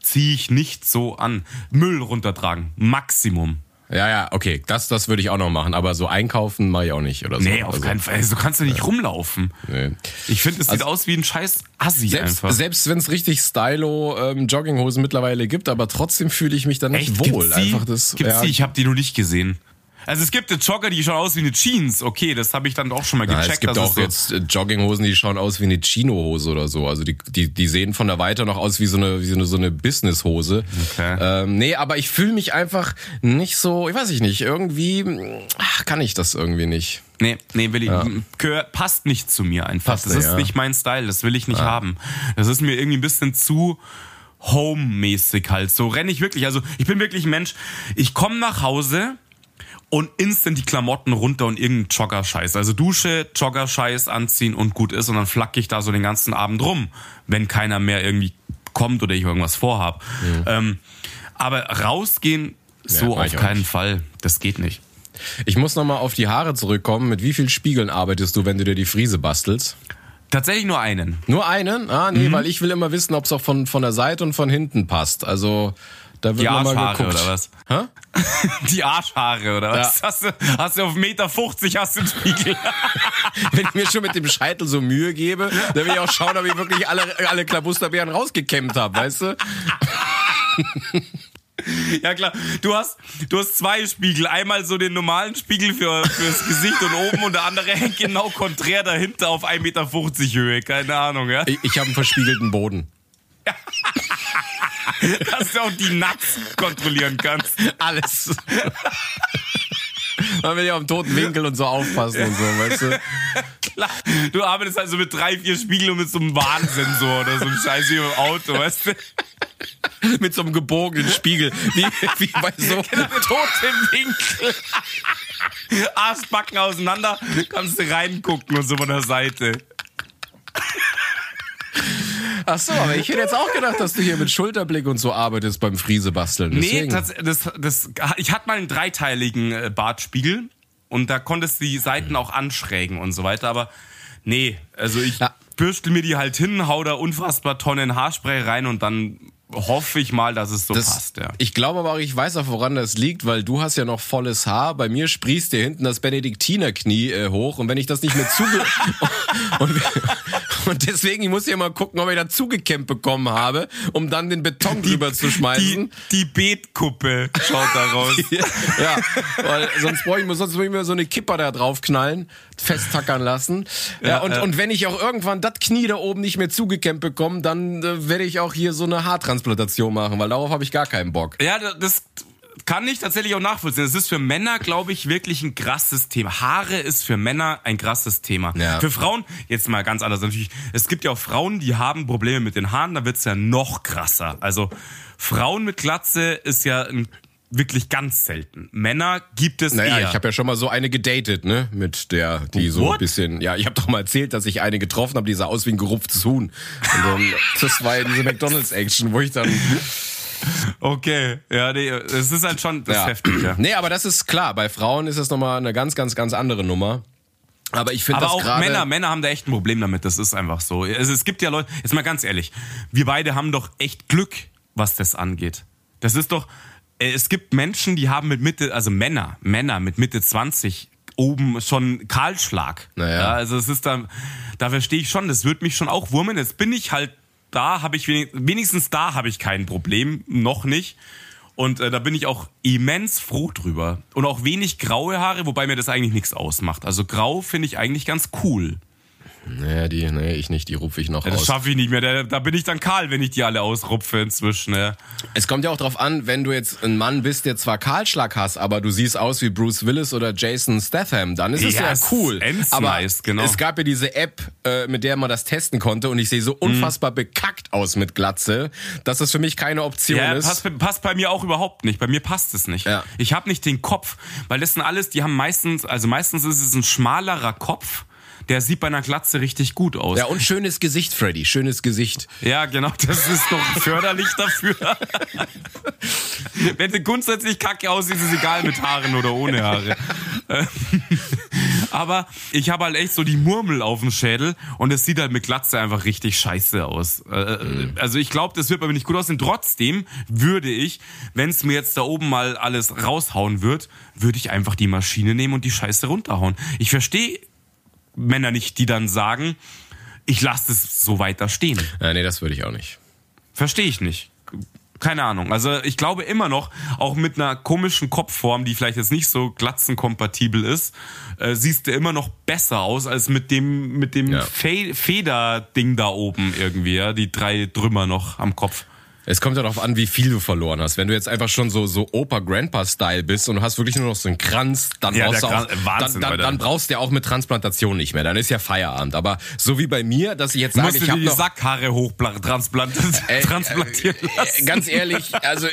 ziehe ich nicht so an. Müll runtertragen, Maximum. Ja, ja, okay, das, das würde ich auch noch machen, aber so einkaufen mache ich auch nicht oder so. Nee, auf Also, keinen Fall. So kannst du nicht rumlaufen. Nee. Ich finde, es sieht Also- aus wie ein scheiß Assi Selbst, einfach. selbst wenn es richtig stylo ähm, Jogginghosen mittlerweile gibt, aber trotzdem fühle ich mich da nicht Echt? wohl. Gibt's? Einfach das. Gibt's ja, die? Ich habe die noch nicht gesehen. Also es gibt Jogger, die schauen aus wie eine Jeans. Okay, das habe ich dann auch schon mal Ja, gecheckt. es gibt auch so- jetzt äh, Jogginghosen, die schauen aus wie eine Chino-Hose oder so. Also die, die, die sehen von der Weite noch aus wie so eine, wie so eine, so eine Business-Hose. Okay. Ähm, nee, aber ich fühle mich einfach nicht so, ich weiß ich nicht, irgendwie ach, kann ich das irgendwie nicht. Nee, nee, will ich. Gehör, passt nicht zu mir einfach. Passt das ist ja. nicht mein Style, das will ich nicht haben. Das ist mir irgendwie ein bisschen zu home-mäßig halt. So renne ich wirklich. Also ich bin wirklich ein Mensch. Ich komme nach Hause und instant die Klamotten runter und irgendein Jogger-Scheiß. Also Dusche, Jogger-Scheiß anziehen und gut ist und dann flacke ich da so den ganzen Abend rum, wenn keiner mehr irgendwie kommt oder ich irgendwas vorhab. Ähm, aber rausgehen so mach auf keinen nicht. Fall. Das geht nicht. Ich muss nochmal auf die Haare zurückkommen. Mit wie vielen Spiegeln arbeitest du, wenn du dir die Friese bastelst? Tatsächlich nur einen. Nur einen? Ah, Mhm. nee, weil ich will immer wissen, ob es auch von, von der Seite und von hinten passt. Also, da wird Die Arschhaare geguckt. oder was? Hä? Die Arschhaare oder was? Hast, du, hast du auf 1,50 Meter hast du einen Spiegel? Wenn ich mir schon mit dem Scheitel so Mühe gebe, dann will ich auch schauen, ob ich wirklich alle, alle Klabusterbeeren rausgekämmt habe, weißt du? ja klar, du hast, du hast zwei Spiegel. Einmal so den normalen Spiegel für, fürs Gesicht und oben und der andere hängt genau konträr dahinter auf 1,50 Meter Höhe. Keine Ahnung, ja? Ich, ich habe einen verspiegelten Boden. Dass du auch die Nuts kontrollieren kannst. Alles. Man will ja am toten Winkel und so aufpassen und so, weißt du? Klar, du arbeitest also mit drei, vier Spiegeln und mit so einem Warnsensor oder so einem Scheiß wie im Auto, weißt du? Mit so einem gebogenen Spiegel. Wie, wie bei so. Genau, mit totem Winkel. Arschbacken auseinander, kannst du reingucken und so von der Seite. Ach so, aber ich hätte jetzt auch gedacht, dass du hier mit Schulterblick und so arbeitest beim Friese basteln. Nee, Deswegen. das, das, das, ich hatte mal einen dreiteiligen äh, Bartspiegel und da konntest du die Seiten auch anschrägen und so weiter, aber nee, also ich bürstel mir die halt hin, hau da unfassbar Tonnen Haarspray rein und dann hoffe ich mal, dass es so Das, passt, ja. Ich glaube aber auch, ich weiß auch, woran das liegt, weil du hast ja noch volles Haar. Bei mir sprießt dir hinten das Benediktinerknie äh, hoch und wenn ich das nicht mehr zuge... und, und deswegen, ich muss ja mal gucken, ob ich da zugekämmt bekommen habe, um dann den Beton drüber zu Die, schmeißen. die Beetkuppe schaut da raus. ja, weil sonst brauche ich mir, sonst muss ich mir so eine Kipper da draufknallen, festtackern lassen. Ja, Ja, und, ja. und wenn ich auch irgendwann das Knie da oben nicht mehr zugekämmt bekomme, dann äh, werde ich auch hier so eine Haartransplantation machen, weil darauf habe ich gar keinen Bock. Ja, da- das kann ich tatsächlich auch nachvollziehen. Es ist für Männer, glaube ich, wirklich ein krasses Thema. Haare ist für Männer ein krasses Thema. Ja. Für Frauen, jetzt mal ganz anders natürlich, es gibt ja auch Frauen, die haben Probleme mit den Haaren, da wird's ja noch krasser. Also Frauen mit Glatze ist ja ein, wirklich ganz selten. Männer gibt es Naja, eher. ich habe ja schon mal so eine gedatet, ne? Mit der, die so ein What? bisschen. Ja, ich habe doch mal erzählt, dass ich eine getroffen habe, die sah aus wie ein gerupftes Huhn. Und dann, das war ja diese McDonalds-Action, wo ich dann. okay, ja, nee, es ist halt schon das Ja. heftig, ja. Nee, aber das ist klar. Bei Frauen ist das nochmal eine ganz, ganz, ganz andere Nummer. Aber ich finde das auch gerade. Männer, Männer haben da echt ein Problem damit. Das ist einfach so. Also es gibt ja Leute, jetzt mal ganz ehrlich, wir beide haben doch echt Glück, was das angeht. Das ist doch, es gibt Menschen, die haben mit Mitte, also Männer, Männer mit Mitte 20 oben schon Kahlschlag. Naja. Ja, also es ist da, da verstehe ich schon, das wird mich schon auch wurmen. Jetzt bin ich halt da, habe ich wenig, wenigstens da habe ich kein Problem, noch nicht. Und äh, da bin ich auch immens froh drüber. Und auch wenig graue Haare, wobei mir das eigentlich nichts ausmacht. Also grau finde ich eigentlich ganz cool. Nee, die, nee, ich nicht, die rupfe ich noch Ja, das aus. schaffe ich nicht mehr. Da, da bin ich dann kahl, wenn ich die alle ausrupfe inzwischen. Ja. Es kommt ja auch drauf an, wenn du jetzt ein Mann bist, der zwar Kahlschlag hast, aber du siehst aus wie Bruce Willis oder Jason Statham, dann ist es Ja, cool. aber genau. es gab ja diese App, äh, mit der man das testen konnte und ich sehe so unfassbar bekackt aus mit Glatze, dass das für mich keine Option Ja, ist. passt, passt bei mir auch überhaupt nicht. Bei mir passt es nicht. Ja. Ich habe nicht den Kopf, weil das sind alles, die haben meistens, also meistens ist es ein schmalerer Kopf, der sieht bei einer Glatze richtig gut aus. Ja, und schönes Gesicht, Freddy, schönes Gesicht. Ja, genau, das ist doch förderlich dafür. Wenn du grundsätzlich kacke aussiehst, ist es egal mit Haaren oder ohne Haare. Aber ich habe halt echt so die Murmel auf dem Schädel und es sieht halt mit Glatze einfach richtig scheiße aus. Äh, Also ich glaube, das wird bei mir nicht gut aussehen. Trotzdem würde ich, wenn es mir jetzt da oben mal alles raushauen wird, würde ich einfach die Maschine nehmen und die Scheiße runterhauen. Ich verstehe Männer nicht, die dann sagen, ich lasse es so weiter stehen. Äh, nee, das würde ich auch nicht. Verstehe ich nicht. Keine Ahnung. Also ich glaube immer noch, auch mit einer komischen Kopfform, die vielleicht jetzt nicht so glatzenkompatibel ist, äh, siehst du immer noch besser aus als mit dem mit dem Ja. Fe Federding da oben irgendwie, ja, die drei Trümmer noch am Kopf. Es kommt ja darauf an, wie viel du verloren hast. Wenn du jetzt einfach schon so, so Opa-Grandpa-Style bist und du hast wirklich nur noch so einen Kranz, dann Ja, brauchst du auch, Kranz- Wahnsinn, dann, dann, dann brauchst du ja auch mit Transplantation nicht mehr. Dann ist ja Feierabend. Aber so wie bei mir, dass ich jetzt sage, ich habe die noch, Sackhaare hochtransplantiert Äh, transplantieren äh, lassen. Ganz ehrlich, also äh,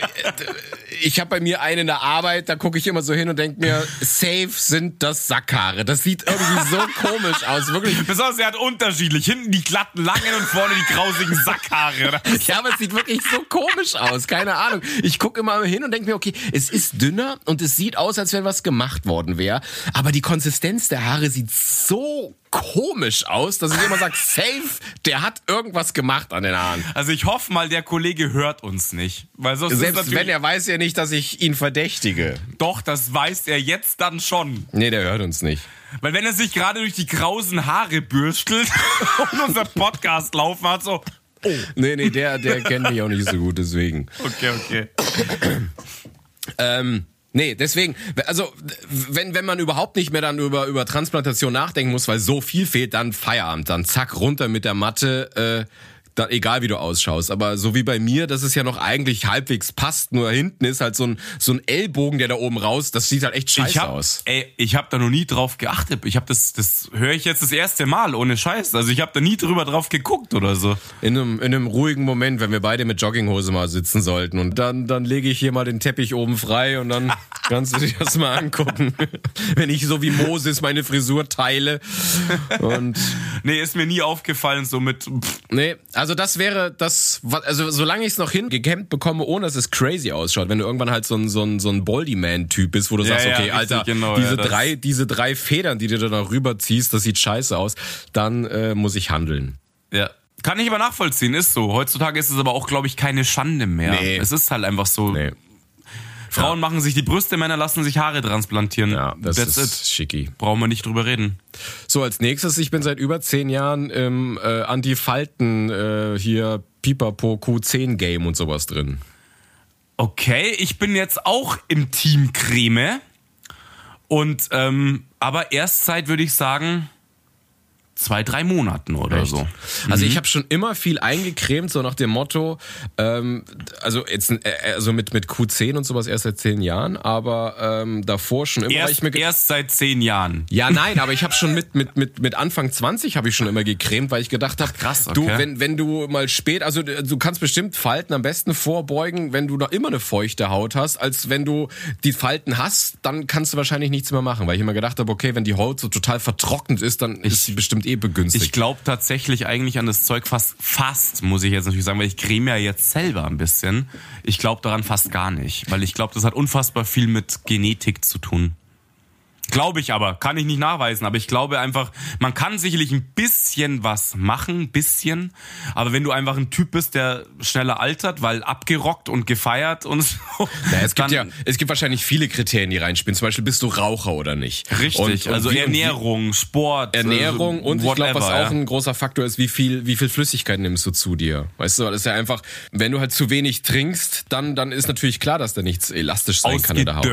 ich habe bei mir eine in der Arbeit, da gucke ich immer so hin und denke mir, safe sind das Sackhaare. Das sieht irgendwie so komisch aus, wirklich. Besonders er hat unterschiedlich. Hinten die glatten langen und vorne die grausigen Sackhaare. Ja, aber es sieht wirklich so komisch aus. Keine Ahnung. Ich gucke immer hin und denke mir, okay, es ist dünner und es sieht aus, als wenn was gemacht worden wäre. Aber die Konsistenz der Haare sieht so komisch aus, dass ich immer sage, safe, der hat irgendwas gemacht an den Haaren. Also ich hoffe mal, der Kollege hört uns nicht. Weil sonst ist Selbst wenn er weiß ja nicht, dass ich ihn verdächtige. Doch, das weiß er jetzt dann schon. Nee, der hört uns nicht. Weil wenn er sich gerade durch die krausen Haare bürstelt und unser Podcast laufen hat, so, Nee, nee, der, der kennt mich auch nicht so gut, deswegen. okay, okay. Ähm, nee, deswegen, also wenn, wenn man überhaupt nicht mehr dann über, über Transplantation nachdenken muss, weil so viel fehlt, dann Feierabend, dann zack, runter mit der Matte, äh, dann, egal wie du ausschaust. Aber so wie bei mir, das ist ja noch eigentlich halbwegs passt, nur hinten ist halt so ein, so ein Ellbogen, der da oben raus, das sieht halt echt scheiße Ich hab, aus. ey, ich habe da noch nie drauf geachtet. Ich habe das, das höre ich jetzt das erste Mal, ohne Scheiß. Also ich habe da nie drüber drauf geguckt oder so. In einem, in einem ruhigen Moment, wenn wir beide mit Jogginghose mal sitzen sollten. Und dann, dann lege ich hier mal den Teppich oben frei und dann kannst du dir das mal angucken. wenn ich so wie Moses meine Frisur teile. Und Nee, ist mir nie aufgefallen, so mit, pff, Nee, also das wäre das, also solange ich es noch hingekämmt bekomme, ohne dass es crazy ausschaut, wenn du irgendwann halt so ein, so ein, so ein Boldy-Man-Typ bist, wo du Ja, sagst, ja, okay, richtig, Alter, genau, diese, ja, drei, diese drei Federn, die du da noch rüberziehst, das sieht scheiße aus, dann äh, muss ich handeln. ja. Kann ich aber nachvollziehen, ist so. Heutzutage ist es aber auch, glaube ich, keine Schande mehr. Nee. Es ist halt einfach so. Nee, Frauen machen sich die Brüste, Männer lassen sich Haare transplantieren. ja, das That's ist it. schicki. Brauchen wir nicht drüber reden. So, als nächstes, ich bin seit über zehn Jahren im äh, Anti-Falten äh, hier Pipapo Q10-Game und sowas drin. Okay, ich bin jetzt auch im Team Creme. Und, ähm, aber erst seit, würde ich sagen, zwei, drei Monaten oder Echt? so. Also ich habe schon immer viel eingecremt, so nach dem Motto, ähm, also jetzt äh, also mit, mit Q10 und sowas erst seit zehn Jahren, aber ähm, davor schon immer, Erst, ich mir erst seit zehn Jahren. ja, nein, aber ich habe schon mit, mit, mit, mit Anfang 20 habe ich schon immer gecremt, weil ich gedacht habe, krass, du, okay. wenn, wenn du mal spät, also du kannst bestimmt Falten am besten vorbeugen, wenn du noch immer eine feuchte Haut hast, als wenn du die Falten hast, dann kannst du wahrscheinlich nichts mehr machen, weil ich immer gedacht habe, okay, wenn die Haut so total vertrocknet ist, dann ist sie bestimmt eh begünstigt. Ich glaube tatsächlich eigentlich an das Zeug fast, fast, muss ich jetzt natürlich sagen, weil ich creme ja jetzt selber ein bisschen. Ich glaube daran fast gar nicht, weil ich glaube, das hat unfassbar viel mit Genetik zu tun. Glaube ich aber, kann ich nicht nachweisen, aber ich glaube einfach, man kann sicherlich ein bisschen was machen, ein bisschen, aber wenn du einfach ein Typ bist, der schneller altert, weil abgerockt und gefeiert und so, Ja, es gibt ja, es gibt wahrscheinlich viele Kriterien, die reinspielen. Zum Beispiel bist du Raucher oder nicht. Richtig, Und- und also wie- Ernährung, Sport, Ernährung äh, und ich glaube, was whatever, auch ja. ein großer Faktor ist, wie viel, wie viel Flüssigkeit nimmst du zu dir. Weißt du, das ist ja einfach, wenn du halt zu wenig trinkst, dann, dann ist natürlich klar, dass da nichts elastisch sein kann in der Haut.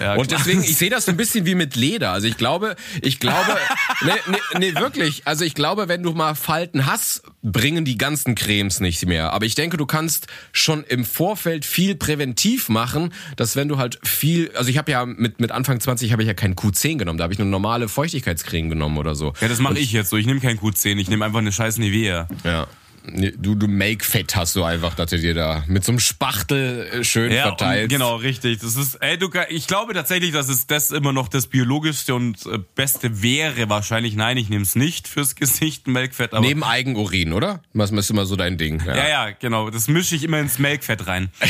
Ja, und deswegen, ich sehe das so ein bisschen wie mit Leder. Also ich glaube, ich glaube, nee, nee, nee, wirklich. Also ich glaube, wenn du mal Falten hast, bringen die ganzen Cremes nicht mehr. Aber ich denke, du kannst schon im Vorfeld viel präventiv machen, dass wenn du halt viel, also ich habe ja mit, mit Anfang 20 habe ich ja kein Q10 genommen, da habe ich eine normale Feuchtigkeitscreme genommen oder so. Ja, das mache ich jetzt so. Ich nehme kein Q10, ich nehme einfach eine scheiß Nivea. Ja. Du, du Make-Fett hast du einfach, dass du dir da mit so einem Spachtel äh, schön Ja, verteilst. und genau, richtig. Das ist, ey, du, ich glaube tatsächlich, dass es das immer noch das biologischste und äh, beste wäre. Wahrscheinlich, nein, ich nehme es nicht fürs Gesicht, Melkfett, aber. Neben Eigenurin, oder? Was ist immer so dein Ding? ja, ja, genau. Das mische ich immer ins Melkfett rein.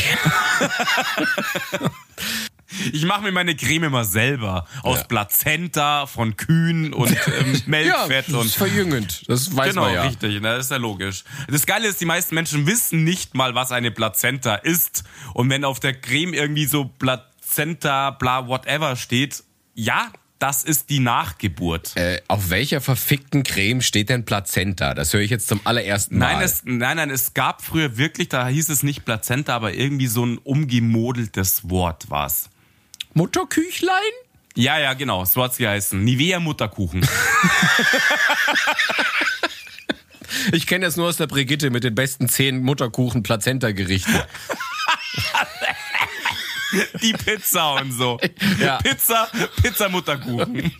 Ich mache mir meine Creme immer selber. Aus Ja. Plazenta, von Kühen und ähm, Melkfett das und ist verjüngend. Das weiß Genau, man ja. richtig, das ist ja logisch. Das Geile ist, die meisten Menschen wissen nicht mal, was eine Plazenta ist. Und wenn auf der Creme irgendwie so Plazenta, bla, whatever steht, ja, das ist die Nachgeburt. Äh, auf welcher verfickten Creme steht denn Plazenta? Das höre ich jetzt zum allerersten Mal. Nein, es, nein, nein, es gab früher wirklich, da hieß es nicht Plazenta, aber irgendwie so ein umgemodeltes Wort war's. Mutterküchlein? Ja, ja, genau, so hat's geheißen. Nivea Mutterkuchen. Ich kenne das nur aus der Brigitte mit den besten zehn Mutterkuchen Plazenta-Gerichten. Die Pizza und so. Ja. Pizza, Pizza Mutterkuchen.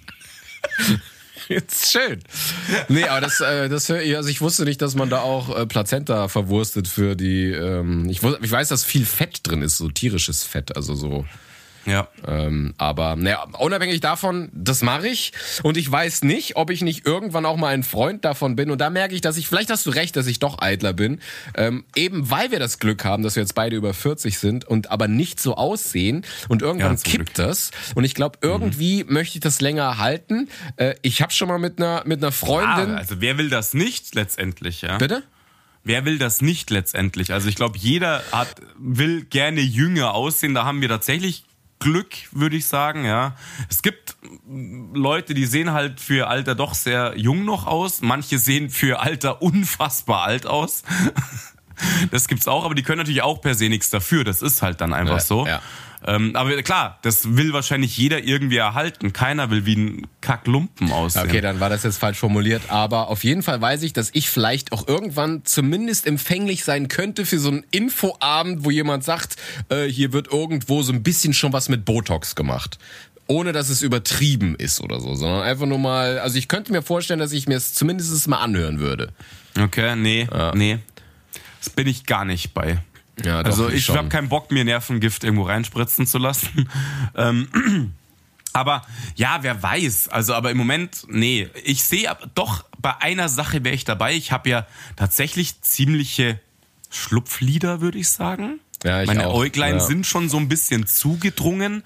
Jetzt schön. Nee, aber das, äh, das hör ich, also ich wusste nicht, dass man da auch äh, Plazenta verwurstet für die, ähm, ich weiß, dass viel Fett drin ist, so tierisches Fett, also so. Ja. Ähm, aber naja, unabhängig davon, das mache ich. Und ich weiß nicht, ob ich nicht irgendwann auch mal ein Freund davon bin. Und da merke ich, dass ich, vielleicht hast du recht, dass ich doch eitler bin. Ähm, eben weil wir das Glück haben, dass wir jetzt beide über 40 sind und aber nicht so aussehen. Und irgendwann Ja, kippt das. Und ich glaube, irgendwie möchte ich das länger halten. Äh, ich habe schon mal mit einer, mit einer Freundin. also wer will das nicht letztendlich, ja? Bitte? Wer will das nicht letztendlich? Also ich glaube, jeder hat, will gerne jünger aussehen. Da haben wir tatsächlich Glück, würde ich sagen, ja. Es gibt Leute, die sehen halt für ihr Alter doch sehr jung noch aus. Manche sehen für ihr Alter unfassbar alt aus. Das gibt's auch, aber die können natürlich auch per se nichts dafür. Das ist halt dann einfach Ja, so. ja. Ähm, aber klar, das will wahrscheinlich jeder irgendwie erhalten. Keiner will wie ein Kacklumpen aussehen. Okay, dann war das jetzt falsch formuliert, aber auf jeden Fall weiß ich, dass ich vielleicht auch irgendwann zumindest empfänglich sein könnte für so einen Infoabend, wo jemand sagt, äh, hier wird irgendwo so ein bisschen schon was mit Botox gemacht. Ohne dass es übertrieben ist oder so, sondern einfach nur mal, also ich könnte mir vorstellen, dass ich mir es zumindest mal anhören würde. Okay, nee, nee. Das bin ich gar nicht bei. Ja, doch, also ich habe keinen Bock, mir Nervengift irgendwo reinspritzen zu lassen. ähm, aber ja, wer weiß. Also, aber im Moment, nee. Ich sehe doch, bei einer Sache wäre ich dabei. Ich habe ja tatsächlich ziemliche Schlupflider, würde ich sagen. Ja, ich Meine auch, Äuglein ja. sind schon so ein bisschen zugedrungen.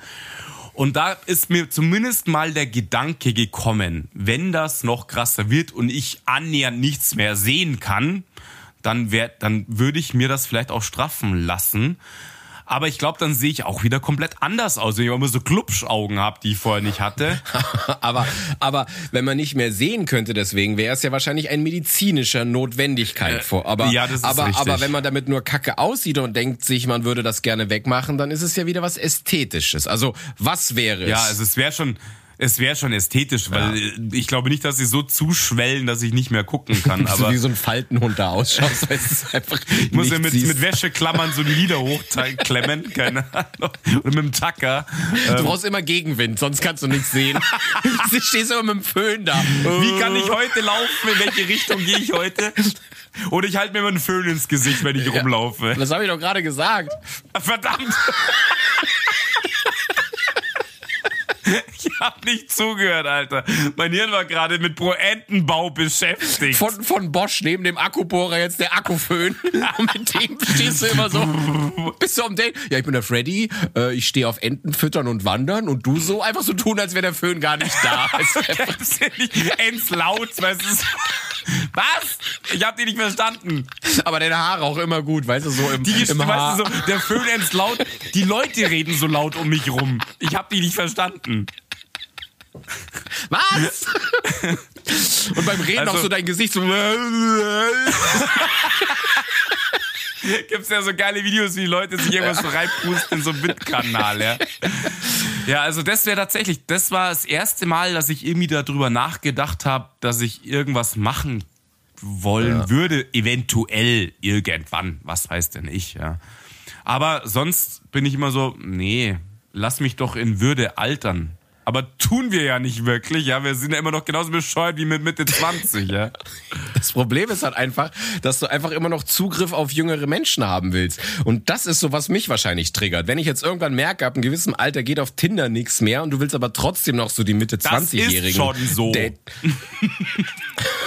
Und da ist mir zumindest mal der Gedanke gekommen, wenn das noch krasser wird und ich annähernd nichts mehr sehen kann, dann, wär, dann würde ich mir das vielleicht auch straffen lassen. Aber ich glaube, dann sehe ich auch wieder komplett anders aus, wenn ich immer so Klubschaugen habe, die ich vorher nicht hatte. aber, aber wenn man nicht mehr sehen könnte, deswegen wäre es ja wahrscheinlich ein medizinischer Notwendigkeit vor. Aber, ja, das ist aber, richtig. aber wenn man damit nur kacke aussieht und denkt sich, man würde das gerne wegmachen, dann ist es ja wieder was Ästhetisches. Also, was wäre es? Ja, also es wäre schon, es wäre schon ästhetisch, weil äh, ich glaube nicht, dass sie so zuschwellen, dass ich nicht mehr gucken kann. so Aber wie so ein Faltenhund da ausschaust, weil es einfach ich muss ja mit, siehst. mit Wäscheklammern so Lieder hochklemmen, keine Ahnung. Und mit dem Tacker. Du brauchst immer Gegenwind, sonst kannst du nichts sehen. du stehst immer mit dem Föhn da. Wie kann ich heute laufen? In welche Richtung gehe ich heute? Oder ich halte mir immer einen Föhn ins Gesicht, wenn ich rumlaufe. Das habe ich doch gerade gesagt. Verdammt! Ich hab nicht zugehört, Alter. Mein Hirn war gerade mit Proentenbau beschäftigt. Von, von Bosch neben dem Akkubohrer jetzt der Akkuföhn. Und mit dem stehst du immer so. Bist du am Date? Ja, ich bin der Freddy. Äh, ich stehe auf Enten füttern und wandern. Und du so einfach so tun, als wäre der Föhn gar nicht da. Ja nicht ends laut, weißt du? Was? Ich hab die nicht verstanden. Aber deine Haare auch immer gut, weißt du, so im, Die, im Haar. weißt du, so, der Föhn ends laut. Die Leute reden so laut um mich rum. Ich hab die nicht verstanden. Was? Und beim Reden Also- auch so dein Gesicht so. Gibt's ja so geile Videos, wie Leute sich irgendwas so reinpusten in so einem Windkanal, ja. Ja, also das wäre tatsächlich, das war das erste Mal, dass ich irgendwie darüber nachgedacht habe, dass ich irgendwas machen wollen würde, eventuell irgendwann. Was weiß denn ich, ja. Aber sonst bin ich immer so, nee, lass mich doch in Würde altern. Aber tun wir ja nicht wirklich, ja. Wir sind ja immer noch genauso bescheuert wie mit Mitte 20, ja. Das Problem ist halt einfach, dass du einfach immer noch Zugriff auf jüngere Menschen haben willst. Und das ist so, was mich wahrscheinlich triggert. Wenn ich jetzt irgendwann merke, ab einem gewissen Alter geht auf Tinder nichts mehr und du willst aber trotzdem noch so die Mitte Das 20-Jährigen. ist schon so.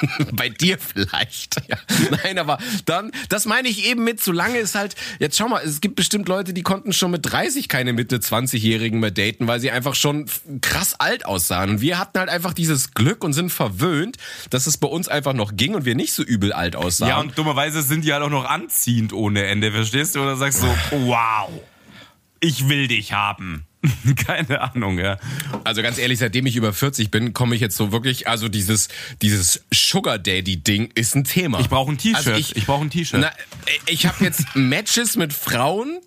Bei dir vielleicht. Ja. Nein, aber dann, das meine ich eben mit, solange es halt, jetzt schau mal, es gibt bestimmt Leute, die konnten schon mit 30 keine Mitte 20-Jährigen mehr daten, weil sie einfach schon krass alt aussahen. Und wir hatten halt einfach dieses Glück und sind verwöhnt, dass es bei uns einfach noch ging und wir nicht so übel alt aussahen. Ja, und dummerweise sind die halt auch noch anziehend ohne Ende, verstehst du? Oder sagst so, wow, ich will dich haben. Keine Ahnung, ja. Also ganz ehrlich, seitdem ich über 40 bin, komme ich jetzt so wirklich, also dieses, dieses Sugar Daddy Ding ist ein Thema. Ich brauche ein T-Shirt. Also ich ich brauche ein T-Shirt. Na, ich habe jetzt Matches mit Frauen,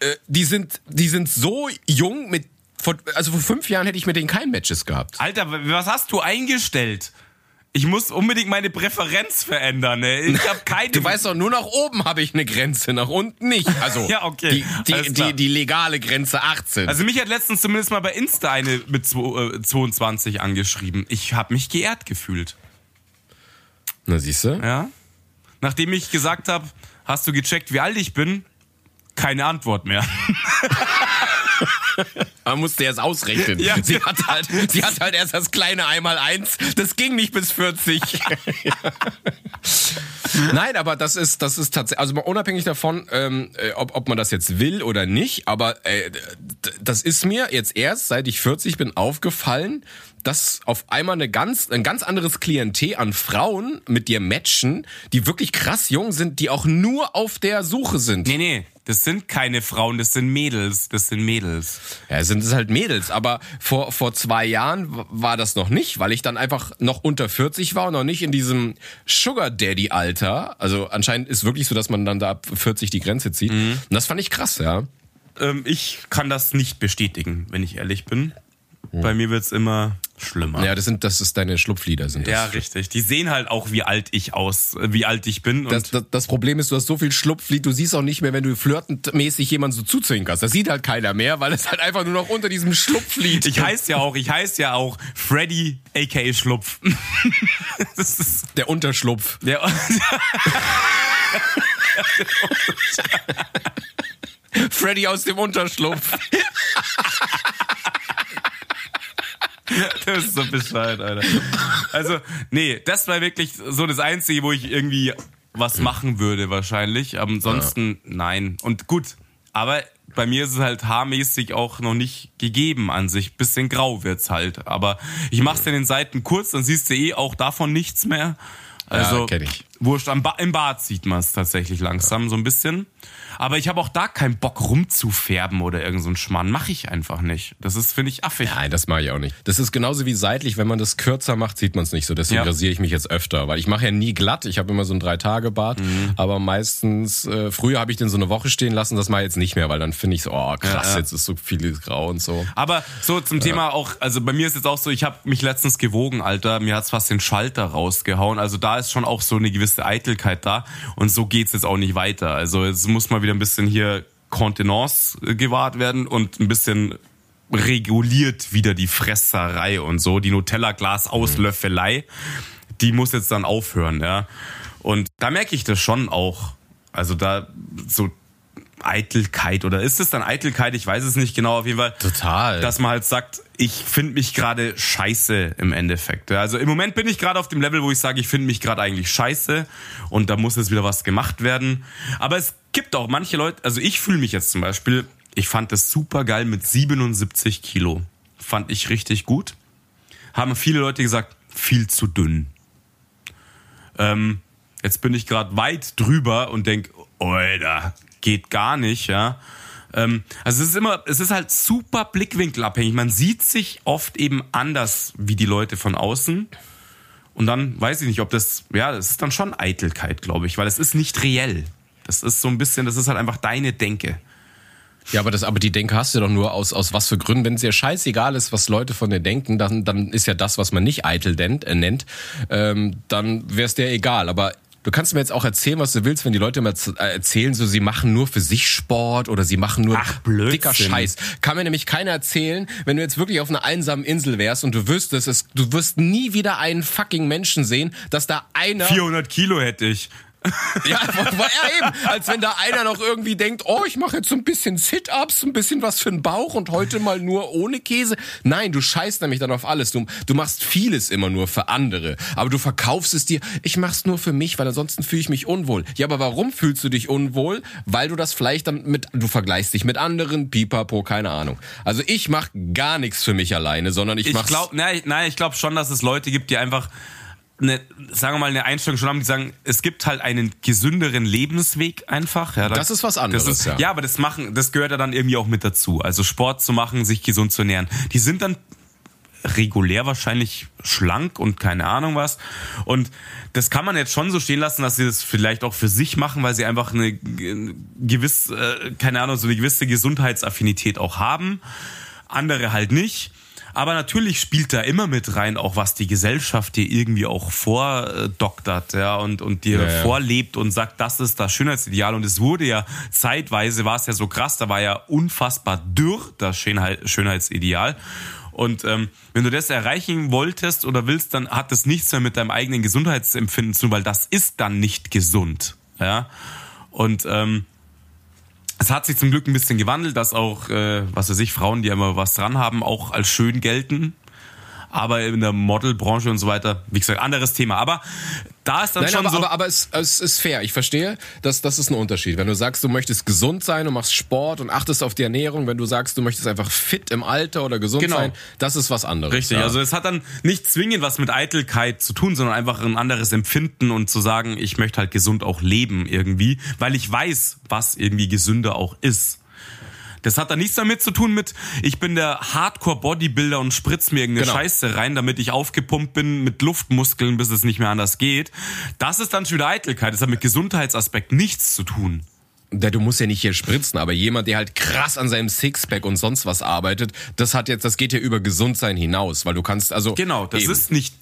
äh, die sind, die sind so jung mit, vor, also vor fünf Jahren hätte ich mit denen kein Matches gehabt. Alter, was hast du eingestellt? Ich muss unbedingt meine Präferenz verändern. Ne? Ich habe keine. Du weißt doch, nur nach oben habe ich eine Grenze, nach unten nicht. Also Ja, okay. die, die, die, die legale Grenze 18. Also mich hat letztens zumindest mal bei Insta eine mit zwo- äh, 22 angeschrieben. Ich habe mich geehrt gefühlt. Na siehst du? Ja. Nachdem ich gesagt habe, hast du gecheckt, wie alt ich bin? Keine Antwort mehr. Man musste erst ausrechnen. Ja. Sie, hat halt, sie hat halt erst das kleine Einmal-Eins. Das ging nicht bis 40. Nein, aber das ist, das ist tatsächlich, also unabhängig davon, ähm, äh, ob, ob man das jetzt will oder nicht, aber äh, das ist mir jetzt erst, seit ich 40 bin, aufgefallen, dass auf einmal eine ganz, ein ganz anderes Klientel an Frauen mit dir matchen, die wirklich krass jung sind, die auch nur auf der Suche sind. Nee, nee, das sind keine Frauen, das sind Mädels. Das sind Mädels. Ja, sind es halt Mädels, aber vor, vor zwei Jahren war das noch nicht, weil ich dann einfach noch unter 40 war und noch nicht in diesem Sugar Daddy Alter. Also anscheinend ist wirklich so, dass man dann da ab 40 die Grenze zieht. Und das fand ich krass, ja. Ähm, ich kann das nicht bestätigen, wenn ich ehrlich bin. Bei mir wird's immer schlimmer. Ja, das sind, das ist deine Schlupflieder sind das. Ja, richtig. Die sehen halt auch, wie alt ich aus, wie alt ich bin. Und Das, das, das Problem ist, du hast so viel Schlupflied, du siehst auch nicht mehr, wenn du flirtendmäßig jemanden so zuzwinkerst. Das sieht halt keiner mehr, weil es halt einfach nur noch unter diesem Schlupflied. ich heiße ja auch, ich heiße ja auch Freddy aka Schlupf. das ist der Unterschlupf. der, Freddy aus dem Unterschlupf. das ist so bescheid, Alter. Also, nee, das war wirklich so das Einzige, wo ich irgendwie was machen würde wahrscheinlich. Ansonsten nein. Und gut, aber bei mir ist es halt haarmäßig auch noch nicht gegeben an sich. Bisschen grau wird's halt. Aber ich mach's in den Seiten kurz, dann siehst du eh auch davon nichts mehr. Also, Ja, kenn ich. Wurscht, am ba im Bad sieht man es tatsächlich langsam so ein bisschen. Aber ich habe auch da keinen Bock rumzufärben oder irgend so Schmarrn. Mache ich einfach nicht. Das ist, finde ich, affig. Nein, das mache ich auch nicht. Das ist genauso wie seitlich, wenn man das kürzer macht, sieht man es nicht so. Deswegen Ja. rasiere ich mich jetzt öfter, weil ich mache ja nie glatt. Ich habe immer so ein Drei-Tage-Bart, Mhm. aber meistens, äh, früher habe ich den so eine Woche stehen lassen, das mache ich jetzt nicht mehr, weil dann finde ich so, oh krass, Ja, ja. jetzt ist so vieles grau und so. Aber so zum Thema auch, also bei mir ist jetzt auch so, ich habe mich letztens gewogen, Alter, mir hat's fast den Schalter rausgehauen. Also da ist schon auch so eine gewisse Eitelkeit da und so geht's jetzt auch nicht weiter. Also jetzt muss mal wieder ein bisschen hier Kontenance äh, gewahrt werden und ein bisschen reguliert wieder die Fresserei und so, die Nutella-Glas-Auslöffelei, die muss jetzt dann aufhören, ja. Und da merke ich das schon auch. Also da so Eitelkeit oder ist es dann Eitelkeit? Ich weiß es nicht genau. Auf jeden Fall. Total. Dass man halt sagt, ich finde mich gerade scheiße im Endeffekt. Also im Moment bin ich gerade auf dem Level, wo ich sage, ich finde mich gerade eigentlich scheiße und da muss jetzt wieder was gemacht werden. Aber es gibt auch manche Leute, also ich fühle mich jetzt zum Beispiel, ich fand das super geil mit 77 Kilo. Fand ich richtig gut. Haben viele Leute gesagt, viel zu dünn. Ähm, jetzt bin ich gerade weit drüber und denk, Alter, geht gar nicht, ja. Ähm, also es ist immer, es ist halt super blickwinkelabhängig. Man sieht sich oft eben anders wie die Leute von außen. Und dann weiß ich nicht, ob das, ja, das ist dann schon Eitelkeit, glaube ich, weil es ist nicht reell. Das ist so ein bisschen, das ist halt einfach deine Denke. Ja, aber das, aber die Denke hast du doch nur aus, aus was für Gründen. Wenn es dir scheißegal ist, was Leute von dir denken, dann, dann ist ja das, was man nicht eitel nennt, äh, nennt ähm, dann wäre es dir egal. Aber du kannst mir jetzt auch erzählen, was du willst, wenn die Leute immer äh, erzählen, so sie machen nur für sich Sport oder sie machen nur Ach, Blödsinn. dicker Scheiß. Kann mir nämlich keiner erzählen, wenn du jetzt wirklich auf einer einsamen Insel wärst und du wüsstest, es, du wirst nie wieder einen fucking Menschen sehen, dass da einer 400 Kilo hätte ich. ja, ja, eben. Als wenn da einer noch irgendwie denkt, oh, ich mache jetzt so ein bisschen Sit-Ups, ein bisschen was für den Bauch und heute mal nur ohne Käse. Nein, du scheißt nämlich dann auf alles. Du, du machst vieles immer nur für andere. Aber du verkaufst es dir, ich mach's nur für mich, weil ansonsten fühle ich mich unwohl. Ja, aber warum fühlst du dich unwohl? Weil du das vielleicht dann mit, du vergleichst dich mit anderen, pipapo, keine Ahnung. Also ich mach gar nichts für mich alleine, sondern ich, Ich mach's... glaube, nein, nein, ich glaube schon, dass es Leute gibt, die einfach eine, sagen wir mal, eine Einstellung schon haben, die sagen, es gibt halt einen gesünderen Lebensweg einfach. Ja, das ist was anderes. Das ist, ja. ja, aber das machen, das gehört ja dann irgendwie auch mit dazu. Also Sport zu machen, sich gesund zu ernähren. Die sind dann regulär wahrscheinlich schlank und keine Ahnung was. Und das kann man jetzt schon so stehen lassen, dass sie das vielleicht auch für sich machen, weil sie einfach eine gewisse, äh, keine Ahnung, so eine gewisse Gesundheitsaffinität auch haben. Andere halt nicht. Aber natürlich spielt da immer mit rein, auch was die Gesellschaft dir irgendwie auch vordoktert, ja, und, und dir ja, ja. vorlebt und sagt, das ist das Schönheitsideal. Und es wurde ja zeitweise war es ja so krass, da war ja unfassbar dürr das Schönheitsideal. Und ähm, wenn du das erreichen wolltest oder willst, dann hat das nichts mehr mit deinem eigenen Gesundheitsempfinden zu tun, weil das ist dann nicht gesund. Ja. Und ähm, es hat sich zum Glück ein bisschen gewandelt, dass auch, äh, was weiß ich, Frauen, die immer was dran haben, auch als schön gelten aber in der Modelbranche und so weiter, wie gesagt, anderes Thema. Aber da ist dann Nein, schon aber, so. Aber, aber es, es ist fair. Ich verstehe, dass das ist ein Unterschied. Wenn du sagst, du möchtest gesund sein und machst Sport und achtest auf die Ernährung, wenn du sagst, du möchtest einfach fit im Alter oder gesund genau. sein, das ist was anderes. Richtig. Ja. Also es hat dann nicht zwingend was mit Eitelkeit zu tun, sondern einfach ein anderes Empfinden und zu sagen, ich möchte halt gesund auch leben irgendwie, weil ich weiß, was irgendwie gesünder auch ist. Das hat da nichts damit zu tun mit, ich bin der Hardcore-Bodybuilder und spritz mir irgendeine genau. Scheiße rein, damit ich aufgepumpt bin mit Luftmuskeln, bis es nicht mehr anders geht. Das ist dann schon wieder Eitelkeit. Das hat mit Gesundheitsaspekt nichts zu tun. Du musst ja nicht hier spritzen, aber jemand, der halt krass an seinem Sixpack und sonst was arbeitet, das hat jetzt, das geht ja über Gesundsein hinaus, weil du kannst, also. Genau, das eben. ist nicht,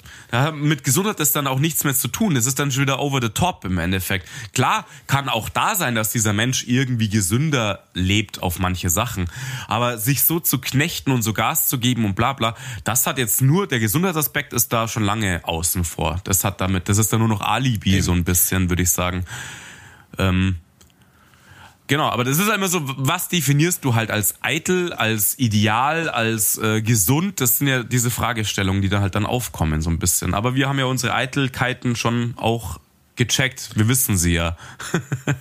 mit Gesundheit ist dann auch nichts mehr zu tun. Das ist dann schon wieder over the top im Endeffekt. Klar, kann auch da sein, dass dieser Mensch irgendwie gesünder lebt auf manche Sachen. Aber sich so zu knechten und so Gas zu geben und bla, bla, das hat jetzt nur, der Gesundheitsaspekt ist da schon lange außen vor. Das hat damit, das ist dann nur noch Alibi, eben. so ein bisschen, würde ich sagen. Ähm, Genau, aber das ist immer so, was definierst du halt als eitel, als ideal, als äh, gesund? Das sind ja diese Fragestellungen, die da halt dann aufkommen so ein bisschen. Aber wir haben ja unsere Eitelkeiten schon auch gecheckt. Wir wissen sie ja.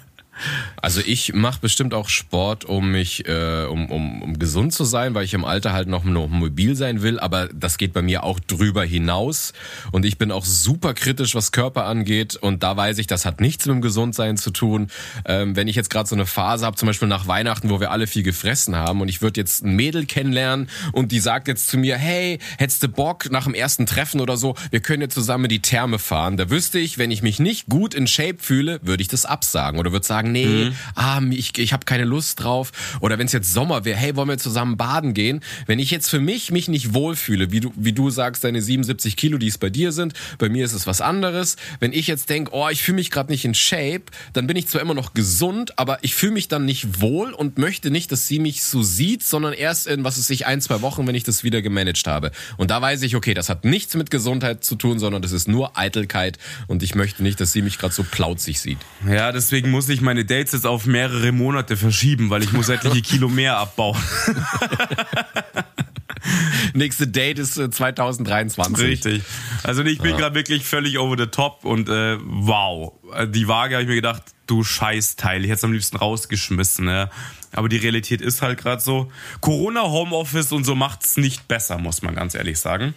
Also ich mache bestimmt auch Sport, um mich, äh, um, um, um gesund zu sein, weil ich im Alter halt noch, mobil sein will, aber das geht bei mir auch drüber hinaus. Und ich bin auch super kritisch, was Körper angeht. Und da weiß ich, das hat nichts mit dem Gesundsein zu tun. Ähm, wenn ich jetzt gerade so eine Phase habe, zum Beispiel nach Weihnachten, wo wir alle viel gefressen haben und ich würde jetzt ein Mädel kennenlernen und die sagt jetzt zu mir, hey, hättest du Bock nach dem ersten Treffen oder so, wir können jetzt zusammen die Therme fahren. Da wüsste ich, wenn ich mich nicht gut in Shape fühle, würde ich das absagen oder würde sagen, nee, mhm. ah, ich, ich habe keine Lust drauf. Oder wenn es jetzt Sommer wäre, hey, wollen wir zusammen baden gehen? Wenn ich jetzt für mich mich nicht wohlfühle, wie du, wie du sagst, deine 77 Kilo, die es bei dir sind, bei mir ist es was anderes. Wenn ich jetzt denke, oh, ich fühle mich gerade nicht in Shape, dann bin ich zwar immer noch gesund, aber ich fühle mich dann nicht wohl und möchte nicht, dass sie mich so sieht, sondern erst in, was es sich ein, zwei Wochen, wenn ich das wieder gemanagt habe. Und da weiß ich, okay, das hat nichts mit Gesundheit zu tun, sondern das ist nur Eitelkeit und ich möchte nicht, dass sie mich gerade so plauzig sieht. Ja, deswegen muss ich meine Dates jetzt auf mehrere Monate verschieben, weil ich muss etliche Kilo mehr abbauen. Nächste Date ist 2023. Äh, Richtig. Also ich bin ja. gerade wirklich völlig over the top und äh, wow. Die Waage habe ich mir gedacht, du Scheißteil. Ich hätte es am liebsten rausgeschmissen. Ja. Aber die Realität ist halt gerade so. Corona, Homeoffice und so macht es nicht besser, muss man ganz ehrlich sagen.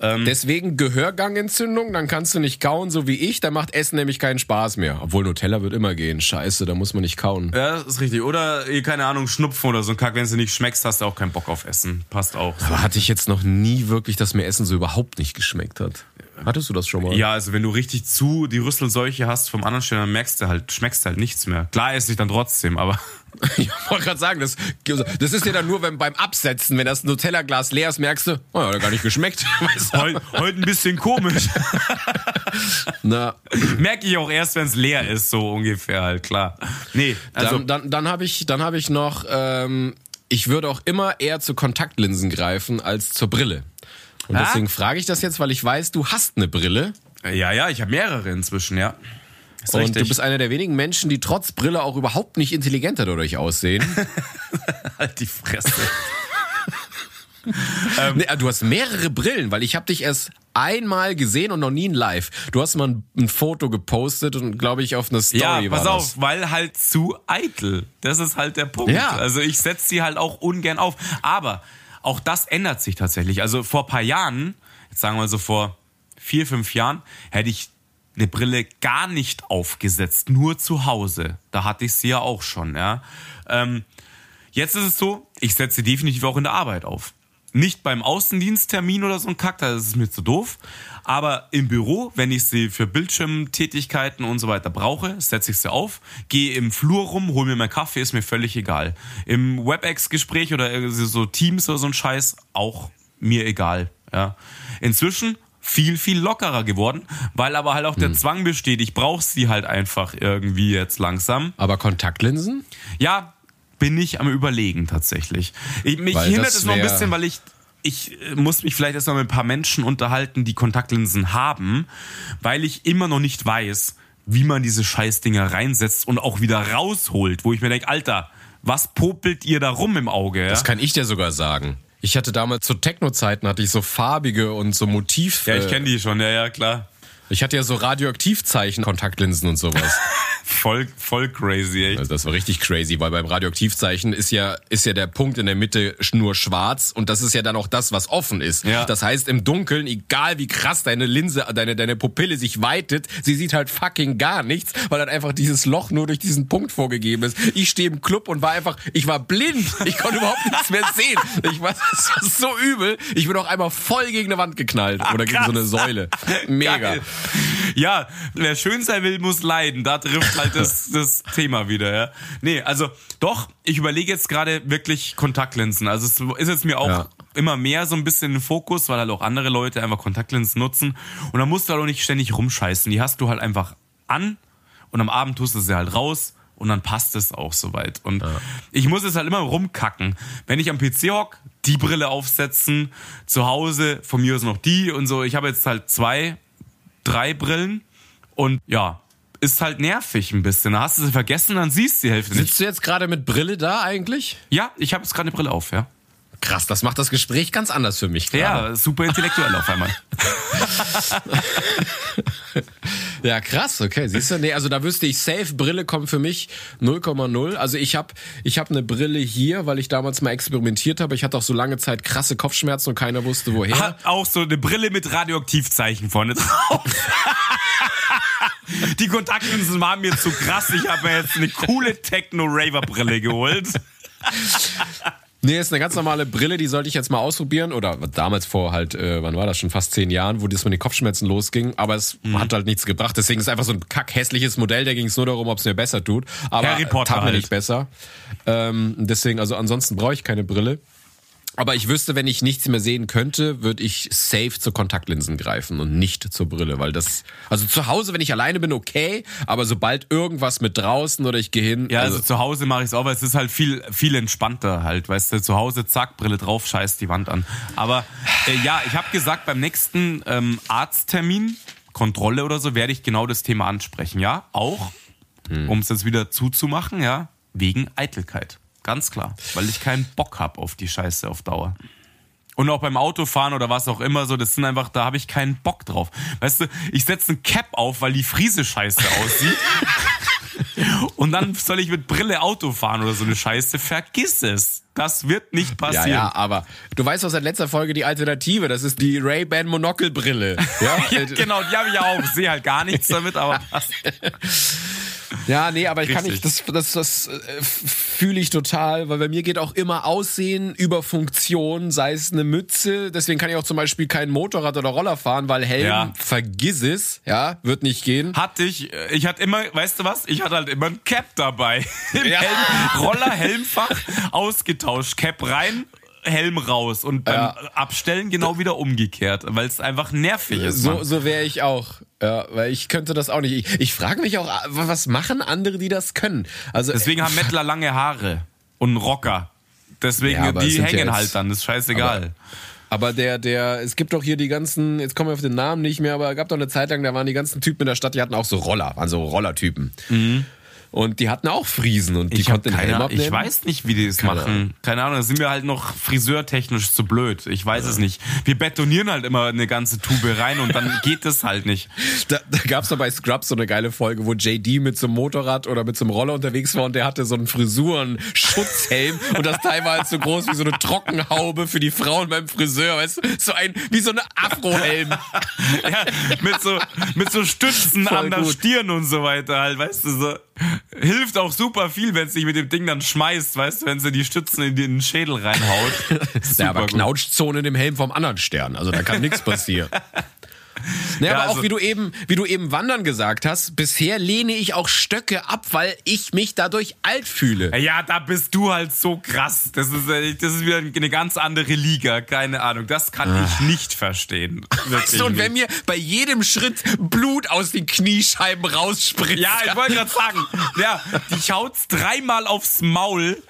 Ähm, Deswegen Gehörgangentzündung, dann kannst du nicht kauen, so wie ich, dann macht Essen nämlich keinen Spaß mehr. Obwohl Nutella wird immer gehen. Scheiße, da muss man nicht kauen. Ja, ist richtig. Oder, eh, keine Ahnung, Schnupfen oder so ein Kack. Wenn du nicht schmeckst, hast du auch keinen Bock auf Essen. Passt auch. Aber hatte ich jetzt noch nie wirklich, dass mir Essen so überhaupt nicht geschmeckt hat. Hattest du das schon mal? Ja, also wenn du richtig zu die Rüsselseuche hast vom anderen Stellen, dann merkst du halt, schmeckst halt nichts mehr. Klar esse ich dann trotzdem, aber. Ich wollte gerade sagen, das, das ist ja dann nur wenn, beim Absetzen, wenn das Nutella-Glas leer ist, merkst du, oh, hat gar nicht geschmeckt. Heute heut ein bisschen komisch. Na. Merke ich auch erst, wenn es leer ist, so ungefähr halt, klar. Nee, also. Dann, dann, dann habe ich, hab ich noch, ähm, ich würde auch immer eher zu Kontaktlinsen greifen als zur Brille. Und ja? deswegen frage ich das jetzt, weil ich weiß, du hast eine Brille. Ja, ja, ich habe mehrere inzwischen, ja. Ist und richtig. du bist einer der wenigen Menschen, die trotz Brille auch überhaupt nicht intelligenter dadurch aussehen. halt die Fresse. ähm, nee, du hast mehrere Brillen, weil ich habe dich erst einmal gesehen und noch nie in live. Du hast mal ein, ein Foto gepostet und glaube ich auf eine Story. Ja, pass auf, weil halt zu eitel. Das ist halt der Punkt. Ja. Also ich setze sie halt auch ungern auf. Aber auch das ändert sich tatsächlich. Also vor paar Jahren, jetzt sagen wir so vor vier, fünf Jahren hätte ich eine Brille gar nicht aufgesetzt, nur zu Hause. Da hatte ich sie ja auch schon, ja. Ähm, jetzt ist es so, ich setze sie definitiv auch in der Arbeit auf. Nicht beim Außendiensttermin oder so ein Kack, da ist mir zu doof. Aber im Büro, wenn ich sie für Bildschirmtätigkeiten und so weiter brauche, setze ich sie auf, gehe im Flur rum, hole mir meinen Kaffee, ist mir völlig egal. Im WebEx-Gespräch oder so Teams oder so ein Scheiß, auch mir egal. Ja. Inzwischen viel, viel lockerer geworden, weil aber halt auch der hm. Zwang besteht. Ich brauche sie halt einfach irgendwie jetzt langsam. Aber Kontaktlinsen? Ja, bin ich am überlegen tatsächlich. Ich, mich weil hindert es noch ein bisschen, weil ich ich äh, muss mich vielleicht erstmal mit ein paar Menschen unterhalten, die Kontaktlinsen haben, weil ich immer noch nicht weiß, wie man diese Scheißdinger reinsetzt und auch wieder rausholt, wo ich mir denke, Alter, was popelt ihr da rum im Auge? Ja? Das kann ich dir sogar sagen. Ich hatte damals zu Techno-Zeiten hatte ich so farbige und so Motiv. Ja, ich kenne die schon, ja, ja, klar. Ich hatte ja so Radioaktivzeichen, Kontaktlinsen und sowas. voll, voll crazy, echt. Also das war richtig crazy, weil beim Radioaktivzeichen ist ja, ist ja der Punkt in der Mitte nur schwarz und das ist ja dann auch das, was offen ist. Ja. Das heißt, im Dunkeln, egal wie krass deine Linse, deine, deine Pupille sich weitet, sie sieht halt fucking gar nichts, weil dann einfach dieses Loch nur durch diesen Punkt vorgegeben ist. Ich stehe im Club und war einfach, ich war blind. Ich konnte überhaupt nichts mehr sehen. Ich war, das war so übel. Ich bin auch einmal voll gegen eine Wand geknallt Ach, oder gegen so eine Säule. Mega. Geil. Ja, wer schön sein will, muss leiden. Da trifft halt das, das Thema wieder, ja. Nee, also doch, ich überlege jetzt gerade wirklich Kontaktlinsen. Also es ist jetzt mir auch ja. immer mehr so ein bisschen den Fokus, weil halt auch andere Leute einfach Kontaktlinsen nutzen. Und da musst du halt auch nicht ständig rumscheißen. Die hast du halt einfach an und am Abend tust du sie halt raus und dann passt es auch soweit. Und ja. ich muss es halt immer rumkacken. Wenn ich am PC hock, die Brille aufsetzen, zu Hause, von mir aus noch die und so. Ich habe jetzt halt zwei drei Brillen und ja, ist halt nervig ein bisschen. Da hast du sie vergessen, dann siehst du die Hälfte nicht. Sitzt du jetzt gerade mit Brille da eigentlich? Ja, ich habe jetzt gerade eine Brille auf, ja. Krass, das macht das Gespräch ganz anders für mich. Grade. Ja, super intellektuell auf einmal. ja, krass, okay. Siehst du, nee, also da wüsste ich, Safe Brille kommt für mich 0,0. Also ich habe ich hab eine Brille hier, weil ich damals mal experimentiert habe. Ich hatte auch so lange Zeit krasse Kopfschmerzen und keiner wusste woher. Hat auch so eine Brille mit Radioaktivzeichen vorne drauf. Die Kontaktlinsen waren mir zu krass. Ich habe mir jetzt eine coole Techno-Raver-Brille geholt. Nee, ist eine ganz normale Brille, die sollte ich jetzt mal ausprobieren. Oder damals vor halt, äh, wann war das schon, fast zehn Jahren, wo das mit den Kopfschmerzen losging. Aber es mhm. hat halt nichts gebracht. Deswegen ist es einfach so ein kack hässliches Modell. Da ging es nur darum, ob es mir besser tut. Aber Harry Potter tat mir halt. nicht besser. Ähm, deswegen, also ansonsten brauche ich keine Brille. Aber ich wüsste, wenn ich nichts mehr sehen könnte, würde ich safe zu Kontaktlinsen greifen und nicht zur Brille, weil das, also zu Hause, wenn ich alleine bin, okay, aber sobald irgendwas mit draußen oder ich gehe hin. Ja, also, also zu Hause mache ich es auch, weil es ist halt viel, viel entspannter halt, weißt du, zu Hause, zack, Brille drauf, scheiß die Wand an. Aber äh, ja, ich habe gesagt, beim nächsten ähm, Arzttermin, Kontrolle oder so, werde ich genau das Thema ansprechen, ja, auch, hm. um es jetzt wieder zuzumachen, ja, wegen Eitelkeit. Ganz klar. Weil ich keinen Bock hab auf die Scheiße auf Dauer. Und auch beim Autofahren oder was auch immer so, das sind einfach, da habe ich keinen Bock drauf. Weißt du, ich setze ein Cap auf, weil die Friese scheiße aussieht. Und dann soll ich mit Brille Auto fahren oder so eine Scheiße. Vergiss es. Das wird nicht passieren. Ja, ja, aber du weißt aus der letzten Folge die Alternative. Das ist die Ray-Ban Monokelbrille. Ja? ja, genau, die habe ich ja auch. Sehe halt gar nichts damit, aber passt. Ja, nee, aber ich Richtig. kann nicht, das, das, das äh, fühle ich total, weil bei mir geht auch immer Aussehen über Funktion, sei es eine Mütze, deswegen kann ich auch zum Beispiel kein Motorrad oder Roller fahren, weil Helm, ja. vergiss es, ja, wird nicht gehen. Hatte ich, äh, ich hatte immer, weißt du was, ich hatte halt immer ein Cap dabei. Im ja. Helm, Roller, Helmfach ausgetauscht, Cap rein, Helm raus und beim ja. Abstellen genau wieder umgekehrt, weil es einfach nervig ist. So, so wäre ich auch. Ja, weil ich könnte das auch nicht. Ich, ich frage mich auch, was machen andere, die das können? Also deswegen haben Mettler lange Haare und Rocker. Deswegen ja, die hängen ja halt dann, das ist scheißegal. Aber, aber der, der, es gibt doch hier die ganzen, jetzt kommen wir auf den Namen nicht mehr, aber es gab doch eine Zeit lang, da waren die ganzen Typen in der Stadt, die hatten auch so Roller, waren so Rollertypen. Mhm. Und die hatten auch Friesen und die Ich, konnten den Helm keine, abnehmen. ich weiß nicht, wie die das Keine machen. Keine Ahnung, da sind wir halt noch friseurtechnisch zu blöd. Ich weiß es nicht. Wir betonieren halt immer eine ganze Tube rein und dann geht das halt nicht. Da, da gab's doch bei Scrubs so eine geile Folge, wo JD mit so einem Motorrad oder mit so einem Roller unterwegs war und der hatte so einen Frisuren-Schutzhelm und das Teil war halt so groß wie so eine Trockenhaube für die Frauen beim Friseur, weißt du? So ein, wie so eine Afro-Helm. Ja, mit so, mit so Stützen Voll an der gut. Stirn und so weiter halt, weißt du, so. Hilft auch super viel, wenn es sich mit dem Ding dann schmeißt, weißt du, wenn sie die Stützen in den Schädel reinhaut. Ja, aber. Knautschzone in dem Helm vom anderen Stern. Also da kann nichts passieren. Naja, Ja, aber also- auch wie du eben, wie du eben Wandern gesagt hast, bisher lehne ich auch Stöcke ab, weil ich mich dadurch alt fühle. Ja, da bist du halt so krass. Das ist, äh, das ist wieder eine ganz andere Liga. Keine Ahnung. Das kann ich nicht verstehen. Weißt du, und wenn mir bei jedem Schritt Blut aus den Kniescheiben rausspritzt. Ja, ich wollte gerade sagen, ja, die haut's dreimal aufs Maul,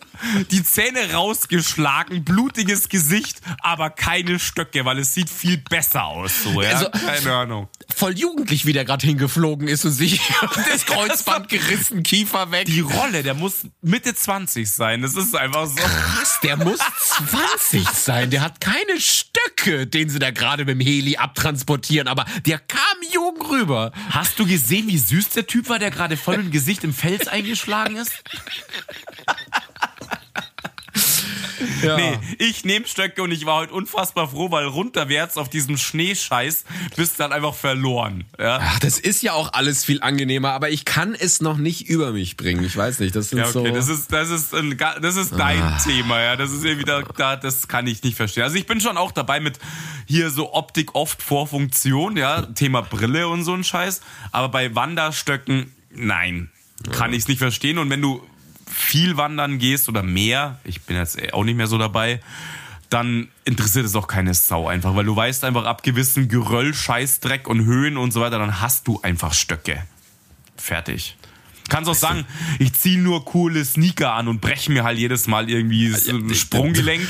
die Zähne rausgeschlagen, blutiges Gesicht, aber keine Stöcke, weil es sieht viel besser aus. So, ja? Also- keine Ahnung. voll jugendlich, wie der gerade hingeflogen ist und sich das Kreuzband gerissen, Kiefer weg. Die Rolle, der muss Mitte 20 sein. Das ist einfach so. Krass, der muss 20 sein. Der hat keine Stöcke, den sie da gerade mit dem Heli abtransportieren, aber der kam jung rüber. Hast du gesehen, wie süß der Typ war, der gerade voll im Gesicht im Fels eingeschlagen ist? Ja. Nee, ich nehme Stöcke und ich war heute unfassbar froh, weil runterwärts auf diesem Schneescheiß bist du dann einfach verloren. Ja, Ach, das ist ja auch alles viel angenehmer, aber ich kann es noch nicht über mich bringen. Ich weiß nicht, das sind ja okay, so. das ist das ist ein, das ist dein Thema, ja, das ist irgendwie da, da das kann ich nicht verstehen. Also ich bin schon auch dabei mit hier so Optik oft vor Funktion, ja, Thema Brille und so ein Scheiß, aber bei Wanderstöcken nein, kann ich es nicht verstehen und wenn du viel wandern gehst oder mehr, ich bin jetzt auch nicht mehr so dabei, dann interessiert es auch keine Sau einfach, weil du weißt einfach ab gewissen Geröll, Scheißdreck und Höhen und so weiter, dann hast du einfach Stöcke. Fertig. Kannst auch sagen, ich ziehe nur coole Sneaker an und breche mir halt jedes Mal irgendwie ein Sprunggelenk.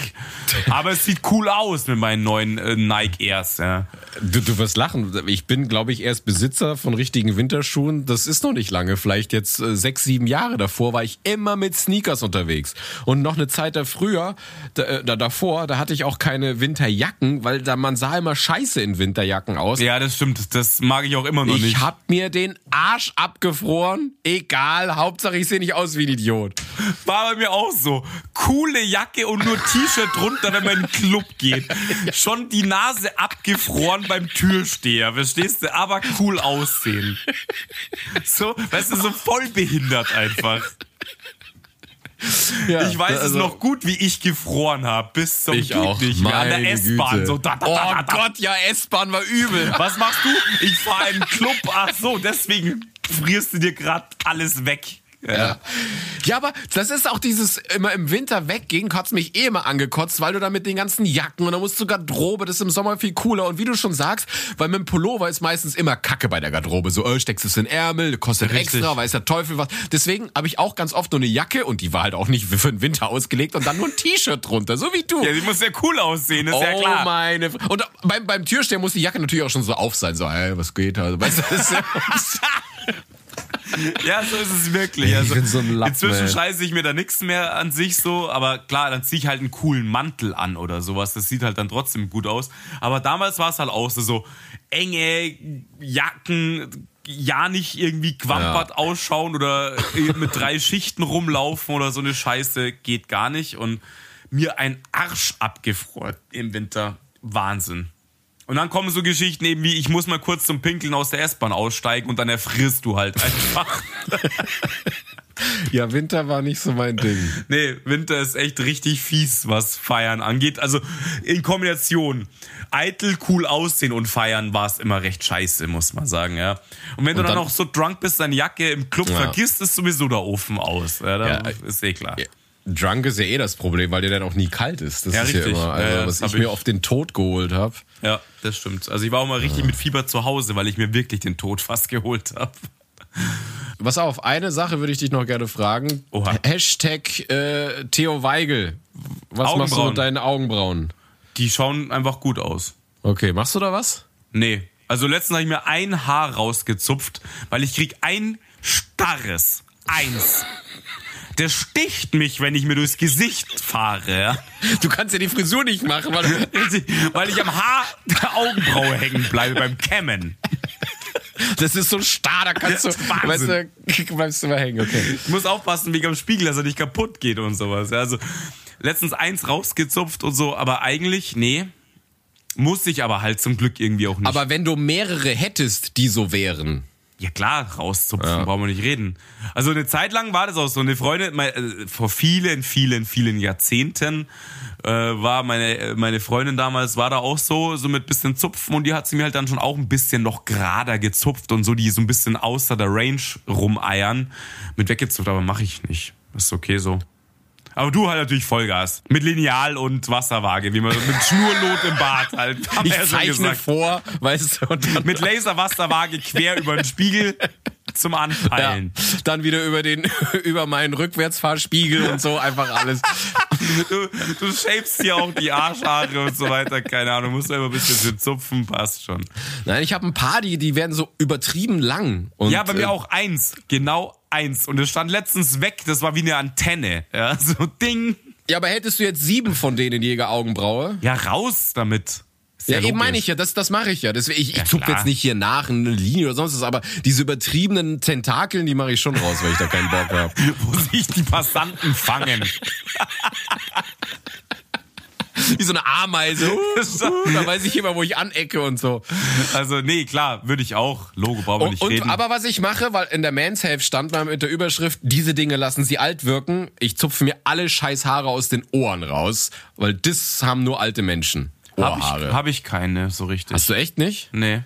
Aber es sieht cool aus mit meinen neuen äh, Nike Airs. Ja. Du, du wirst lachen. Ich bin, glaube ich, erst Besitzer von richtigen Winterschuhen. Das ist noch nicht lange. Vielleicht jetzt äh, sechs, sieben Jahre davor war ich immer mit Sneakers unterwegs. Und noch eine Zeit da früher, da, äh, da davor, da hatte ich auch keine Winterjacken, weil da man sah immer scheiße in Winterjacken aus. ja, das stimmt. Das mag ich auch immer noch ich nicht. hab mir den Arsch abgefroren. Egal, Hauptsache ich sehe nicht aus wie ein Idiot. War bei mir auch so. Coole Jacke und nur T-Shirt drunter, wenn man in den Club geht. Schon die Nase abgefroren beim Türsteher, verstehst du? Aber cool aussehen. So, weißt du, so voll behindert einfach. Ja, Ich weiß also- es noch gut, wie ich gefroren habe. Bis zum Ich auch. nicht mehr. An der S-Bahn. So, da, da, oh da. Gott, ja, S-Bahn war übel. Was machst du? Ich fahre in den Club. Ach so, deswegen frierst du dir gerade alles weg. Ja. ja, aber das ist auch dieses immer im Winter weggehen, kotzt mich eh immer angekotzt, weil du da mit den ganzen Jacken und dann musst du Garderobe, das ist im Sommer viel cooler. Und wie du schon sagst, weil mit dem Pullover ist meistens immer Kacke bei der Garderobe. So, äh, steckst es in Ärmel, kostet Richtig. extra, weiß der Teufel was. Deswegen habe ich auch ganz oft nur eine Jacke und die war halt auch nicht für den Winter ausgelegt und dann nur ein T-Shirt drunter, so wie du. Ja, die muss ja cool aussehen, ist ja Oh klar. meine. F- Und beim, beim Türsteher muss die Jacke natürlich auch schon so auf sein. So, ey, was geht? Also, weißt du, das ist, Ja, so ist es wirklich. Ich Also, bin so ein Lappen, inzwischen scheiße ich mir da nichts mehr an sich so, aber klar, dann zieh ich halt einen coolen Mantel an oder sowas. Das sieht halt dann trotzdem gut aus. Aber damals war es halt auch so, so enge Jacken, ja nicht irgendwie quampert ausschauen oder mit drei Schichten rumlaufen oder so eine Scheiße geht gar nicht. Und mir ein Arsch abgefroren im Winter. Wahnsinn. Und dann kommen so Geschichten eben wie, ich muss mal kurz zum Pinkeln aus der S-Bahn aussteigen und dann erfrierst du halt einfach. ja, Winter war nicht so mein Ding. Nee, Winter ist echt richtig fies, was Feiern angeht. Also in Kombination eitel, cool aussehen und feiern war es immer recht scheiße, muss man sagen, ja. Und wenn du Und dann dann- noch so drunk bist, deine Jacke im Club Ja. vergisst, ist sowieso der Ofen aus. Ja, Ja, ist eh klar. Drunk ist ja eh das Problem, weil der dann auch nie kalt ist. Das Ja, ist richtig. ja immer, also, Ja, ja, was ich hab mir ich. auf den Tod geholt habe. Ja, das stimmt. Also ich war auch mal richtig mit Fieber zu Hause, weil ich mir wirklich den Tod fast geholt habe. Pass auf, eine Sache würde ich dich noch gerne fragen. Oha. Hashtag äh, Theo Weigel. Was machst du mit deinen Augenbrauen? Die schauen einfach gut aus. Okay, machst du da was? Nee. Also letztens habe ich mir ein Haar rausgezupft, weil ich krieg ein starres, eins. Der sticht mich, wenn ich mir durchs Gesicht fahre. Du kannst ja die Frisur nicht machen, weil, weil ich am Haar der Augenbraue hängen bleibe beim Kämmen. Das ist so starr, da kannst du, weißt du, bleibst du mal hängen, okay. Ich muss aufpassen wegen am Spiegel, dass er nicht kaputt geht und sowas. Also letztens eins rausgezupft und so, aber eigentlich, nee, muss ich aber halt zum Glück irgendwie auch nicht. Aber wenn du mehrere hättest, die so wären. Ja klar, rauszupfen, ja. brauchen wir nicht reden. Also eine Zeit lang war das auch so. Eine Freundin, äh, vor vielen, vielen, vielen Jahrzehnten äh, war meine, meine Freundin damals, war da auch so, so mit bisschen Zupfen und die hat sie mir halt dann schon auch ein bisschen noch gerader gezupft und so, die so ein bisschen außer der Range rumeiern. Mit weggezupft, aber mache ich nicht. Das ist okay so. Aber du halt natürlich Vollgas. Mit Lineal und Wasserwaage, wie man mit Schnurlot im Bad halt. Ich ja zeichne vor, weißt du. Und mit Laserwasserwaage quer über den Spiegel zum Anpeilen. Ja, dann wieder über den, über meinen Rückwärtsfahrspiegel und so einfach alles. Du, du shapest hier auch die Arschhaare und so weiter, keine Ahnung, musst du immer ein bisschen zupfen, passt schon. Nein, ich habe ein paar, die, die werden so übertrieben lang. Und, ja, bei mir äh, auch eins, genau eins. Und es stand letztens weg, das war wie eine Antenne. Ja, so Ding. Ja, aber hättest du jetzt sieben von denen Jäger Augenbraue? Ja, raus damit. Ja, ja eben meine ich ja, das, das mache ich ja. Deswegen, ich, ja, ich zuck jetzt nicht hier nach eine Linie oder sonst was, aber diese übertriebenen Tentakeln, die mache ich schon raus, weil ich da keinen Bock habe. Wo sich die Passanten fangen. Wie so eine Ameise. Uh, da weiß ich immer, wo ich anecke und so. Also, nee, klar, würde ich auch. Logo brauchen wir nicht und, reden. Aber was ich mache, weil in der Man's Health stand mal mit der Überschrift, diese Dinge lassen sie alt wirken. Ich zupfe mir alle scheiß Haare aus den Ohren raus, weil das haben nur alte Menschen. Habe ich, hab ich keine, so richtig. Hast du echt nicht? Nee.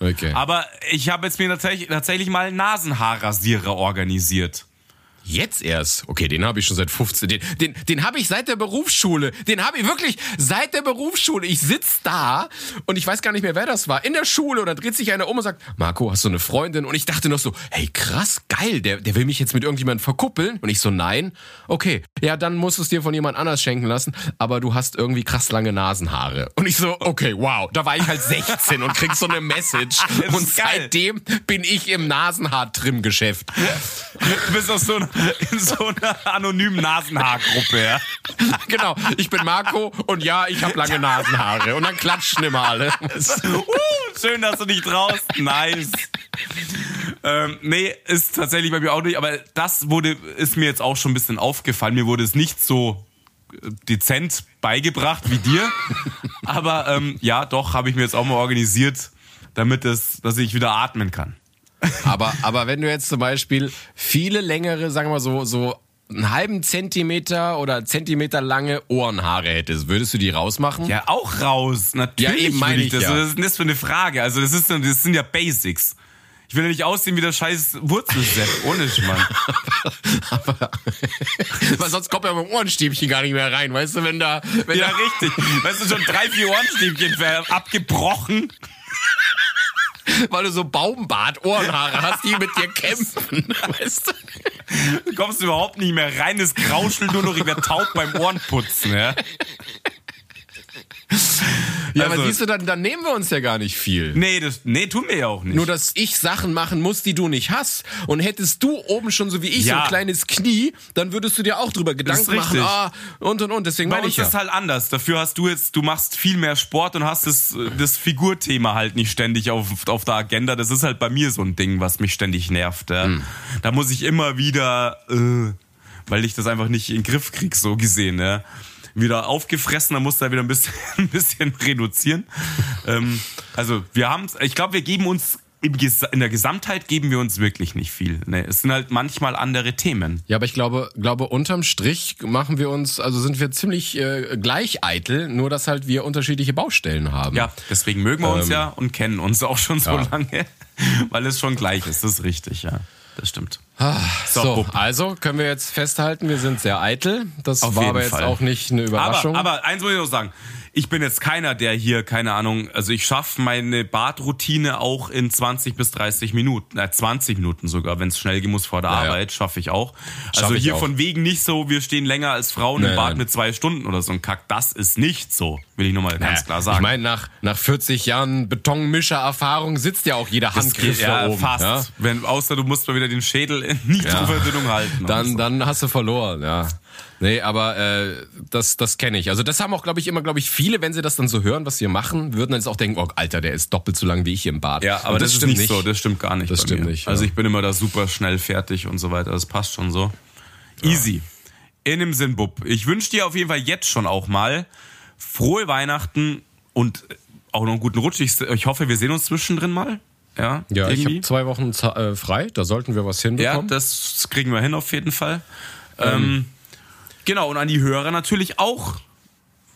Okay. Aber ich habe jetzt mir tatsächlich, tatsächlich mal einen Nasenhaarrasierer organisiert. Jetzt erst? Okay, den habe ich schon seit 15. Den, den, den habe ich seit der Berufsschule. Den habe ich wirklich seit der Berufsschule. Ich sitz da und ich weiß gar nicht mehr, wer das war. In der Schule und dann dreht sich einer um und sagt, Marco, hast du eine Freundin? Und ich dachte noch so, hey, krass, geil, der, der will mich jetzt mit irgendjemandem verkuppeln. Und ich so, nein. Okay, ja, dann musst du es dir von jemand anders schenken lassen, aber du hast irgendwie krass lange Nasenhaare. Und ich so, okay, wow. Da war ich halt 16 und krieg so eine Message. und seitdem bin ich im Nasenhaar-Trim-Geschäft. Du bist auch so ein in so einer anonymen Nasenhaargruppe. Ja. Genau, ich bin Marco und ja, ich habe lange Nasenhaare. Und dann klatschen immer alle. uh, schön, dass du dich traust. Nice. Ähm, nee, ist tatsächlich bei mir auch nicht, aber das wurde, ist mir jetzt auch schon ein bisschen aufgefallen. Mir wurde es nicht so äh, dezent beigebracht wie dir. aber ähm, ja, doch, habe ich mir jetzt auch mal organisiert, damit es, dass ich wieder atmen kann. Aber, aber wenn du jetzt zum Beispiel viele längere, sagen wir mal so, so einen halben Zentimeter oder Zentimeter lange Ohrenhaare hättest, würdest du die rausmachen? Ja, auch raus. Natürlich. Ja, eben meine ich. Das. Ja. Was ist das für eine Frage? Also, das, ist, das sind ja Basics. Ich will ja nicht aussehen wie der scheiß Wurzelsepp. Ohne Schmann. aber, weil sonst kommt ja mein Ohrenstäbchen gar nicht mehr rein, weißt du, wenn da. Wenn ja, da richtig. Weißt du, schon drei, vier Ohrenstäbchen abgebrochen weil du so Baumbart-Ohrenhaare hast, die mit dir kämpfen. Weißt du? du kommst überhaupt nicht mehr rein, es krauschelt nur noch, ich werde taub beim Ohrenputzen. Ja? Ja, also, aber siehst du, dann, dann nehmen wir uns ja gar nicht viel. Nee, das, nee, tun wir ja auch nicht. Nur, dass ich Sachen machen muss, die du nicht hast. Und hättest du oben schon so wie ich ja. so ein kleines Knie, dann würdest du dir auch drüber Gedanken machen. Ah, und und und. Deswegen meine ich ja. ist halt anders. Dafür hast du jetzt, du machst viel mehr Sport und hast das, das Figurthema halt nicht ständig auf, auf der Agenda. Das ist halt bei mir so ein Ding, was mich ständig nervt. Ja. Hm. Da muss ich immer wieder, äh, weil ich das einfach nicht in den Griff krieg, so gesehen. Ja wieder aufgefressen, da musste er wieder ein bisschen, ein bisschen reduzieren. ähm, also wir haben, ich glaube, wir geben uns in der Gesamtheit geben wir uns wirklich nicht viel. Nee, es sind halt manchmal andere Themen. Ja, aber ich glaube, glaube unterm Strich machen wir uns, also sind wir ziemlich äh, gleich eitel, nur dass halt wir unterschiedliche Baustellen haben. Ja, deswegen mögen wir uns ähm, ja und kennen uns auch schon so ja. lange, weil es schon gleich ist. Das ist richtig, ja das stimmt. Ah, so, so also können wir jetzt festhalten, wir sind sehr eitel. Das Auf war aber jetzt Fall. auch nicht eine Überraschung. Aber, aber eins muss ich noch sagen ich bin jetzt keiner, der hier, keine Ahnung, also ich schaffe meine Badroutine auch in 20 bis 30 Minuten, äh 20 Minuten sogar, wenn es schnell gehen muss vor der ja, Arbeit, schaffe ich auch. Schaff also hier auch. von wegen nicht so, wir stehen länger als Frauen nee, im Bad nein. mit zwei Stunden oder so ein Kack. Das ist nicht so, will ich nochmal naja, ganz klar sagen. Ich meine, nach, nach 40 Jahren Betonmischer-Erfahrung sitzt ja auch jeder Handgriff geht, ja, da oben. Fast. Ja? Wenn, außer du musst mal wieder den Schädel Nitroverdünnung halten. Dann, dann hast du verloren, ja. Nee, aber äh, das, das kenne ich. Also das haben auch, glaube ich, immer, glaube ich, viele, wenn sie das dann so hören, was wir machen, würden dann jetzt auch denken, oh, Alter, der ist doppelt so lang wie ich im Bad. Ja, aber Und das, ist nicht so, das stimmt gar nicht. Das stimmt mir. nicht, Also ja. ich bin immer da super schnell fertig und so weiter. Das passt schon so. Easy. In dem Sinn, Bub. Ich wünsche dir auf jeden Fall jetzt schon auch mal frohe Weihnachten und auch noch einen guten Rutsch. Ich, ich hoffe, wir sehen uns zwischendrin mal. Ja, Ja, ich habe zwei Wochen äh, frei, da sollten wir was Ja, hinbekommen. das kriegen wir hin auf jeden Fall. Ähm, genau, und an die Hörer natürlich auch.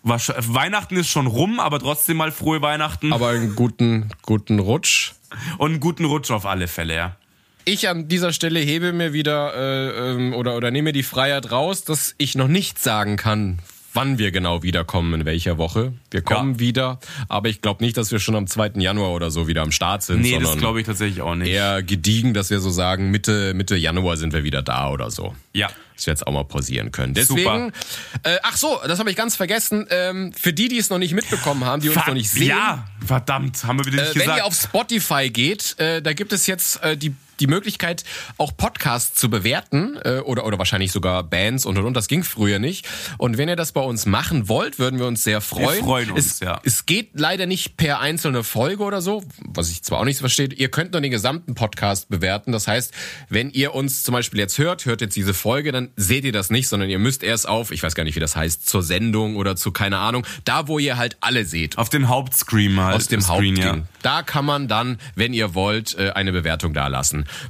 Weihnachten ist schon rum, aber trotzdem mal frohe Weihnachten aber einen guten, guten Rutsch. und einen guten Rutsch auf alle Fälle, ja. Ich an dieser Stelle hebe mir wieder äh, ähm, oder, oder nehme die Freiheit raus, dass ich noch nicht sagen kann, wann wir genau wiederkommen, in welcher Woche. Wir kommen Ja. wieder, aber ich glaube nicht, dass wir schon am 2. Januar oder so wieder am Start sind, Nee, das glaube ich tatsächlich auch nicht. eher gediegen, dass wir so sagen, Mitte, Mitte Januar sind wir wieder da oder so. Ja. Dass wir jetzt auch mal pausieren können. Deswegen, Super. Äh, ach so, das habe ich ganz vergessen. Ähm, für die, die es noch nicht mitbekommen haben, die uns Ver- noch nicht sehen, Ja, verdammt, haben wir wieder nicht äh, wenn gesagt. ihr auf Spotify geht, äh, da gibt es jetzt äh, die die Möglichkeit, auch Podcasts zu bewerten äh, oder, oder wahrscheinlich sogar Bands und und und. Das ging früher nicht. Und wenn ihr das bei uns machen wollt, würden wir uns sehr freuen. freuen uns, es, ja. Es geht leider nicht per einzelne Folge oder so, was ich zwar auch nicht so verstehe. Ihr könnt nur den gesamten Podcast bewerten. Das heißt, wenn ihr uns zum Beispiel jetzt hört, hört jetzt diese Folge, dann seht ihr das nicht, sondern ihr müsst erst auf, ich weiß gar nicht, wie das heißt, zur Sendung oder zu keine Ahnung, da wo ihr halt alle seht auf den Hauptscreen halt. aus dem Screen, Hauptding. ja. Da kann man dann, wenn ihr wollt, äh, eine Bewertung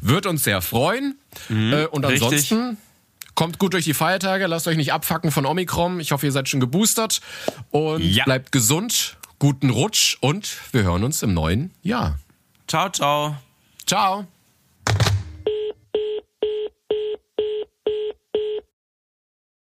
Wird uns sehr freuen. Äh, Und Mhm. richtig. ansonsten kommt gut durch die Feiertage, lasst euch nicht abfacken von Omikron. Ich hoffe, ihr seid schon geboostert und Ja. bleibt gesund, guten Rutsch und wir hören uns im neuen Jahr. Ciao, ciao. Ciao.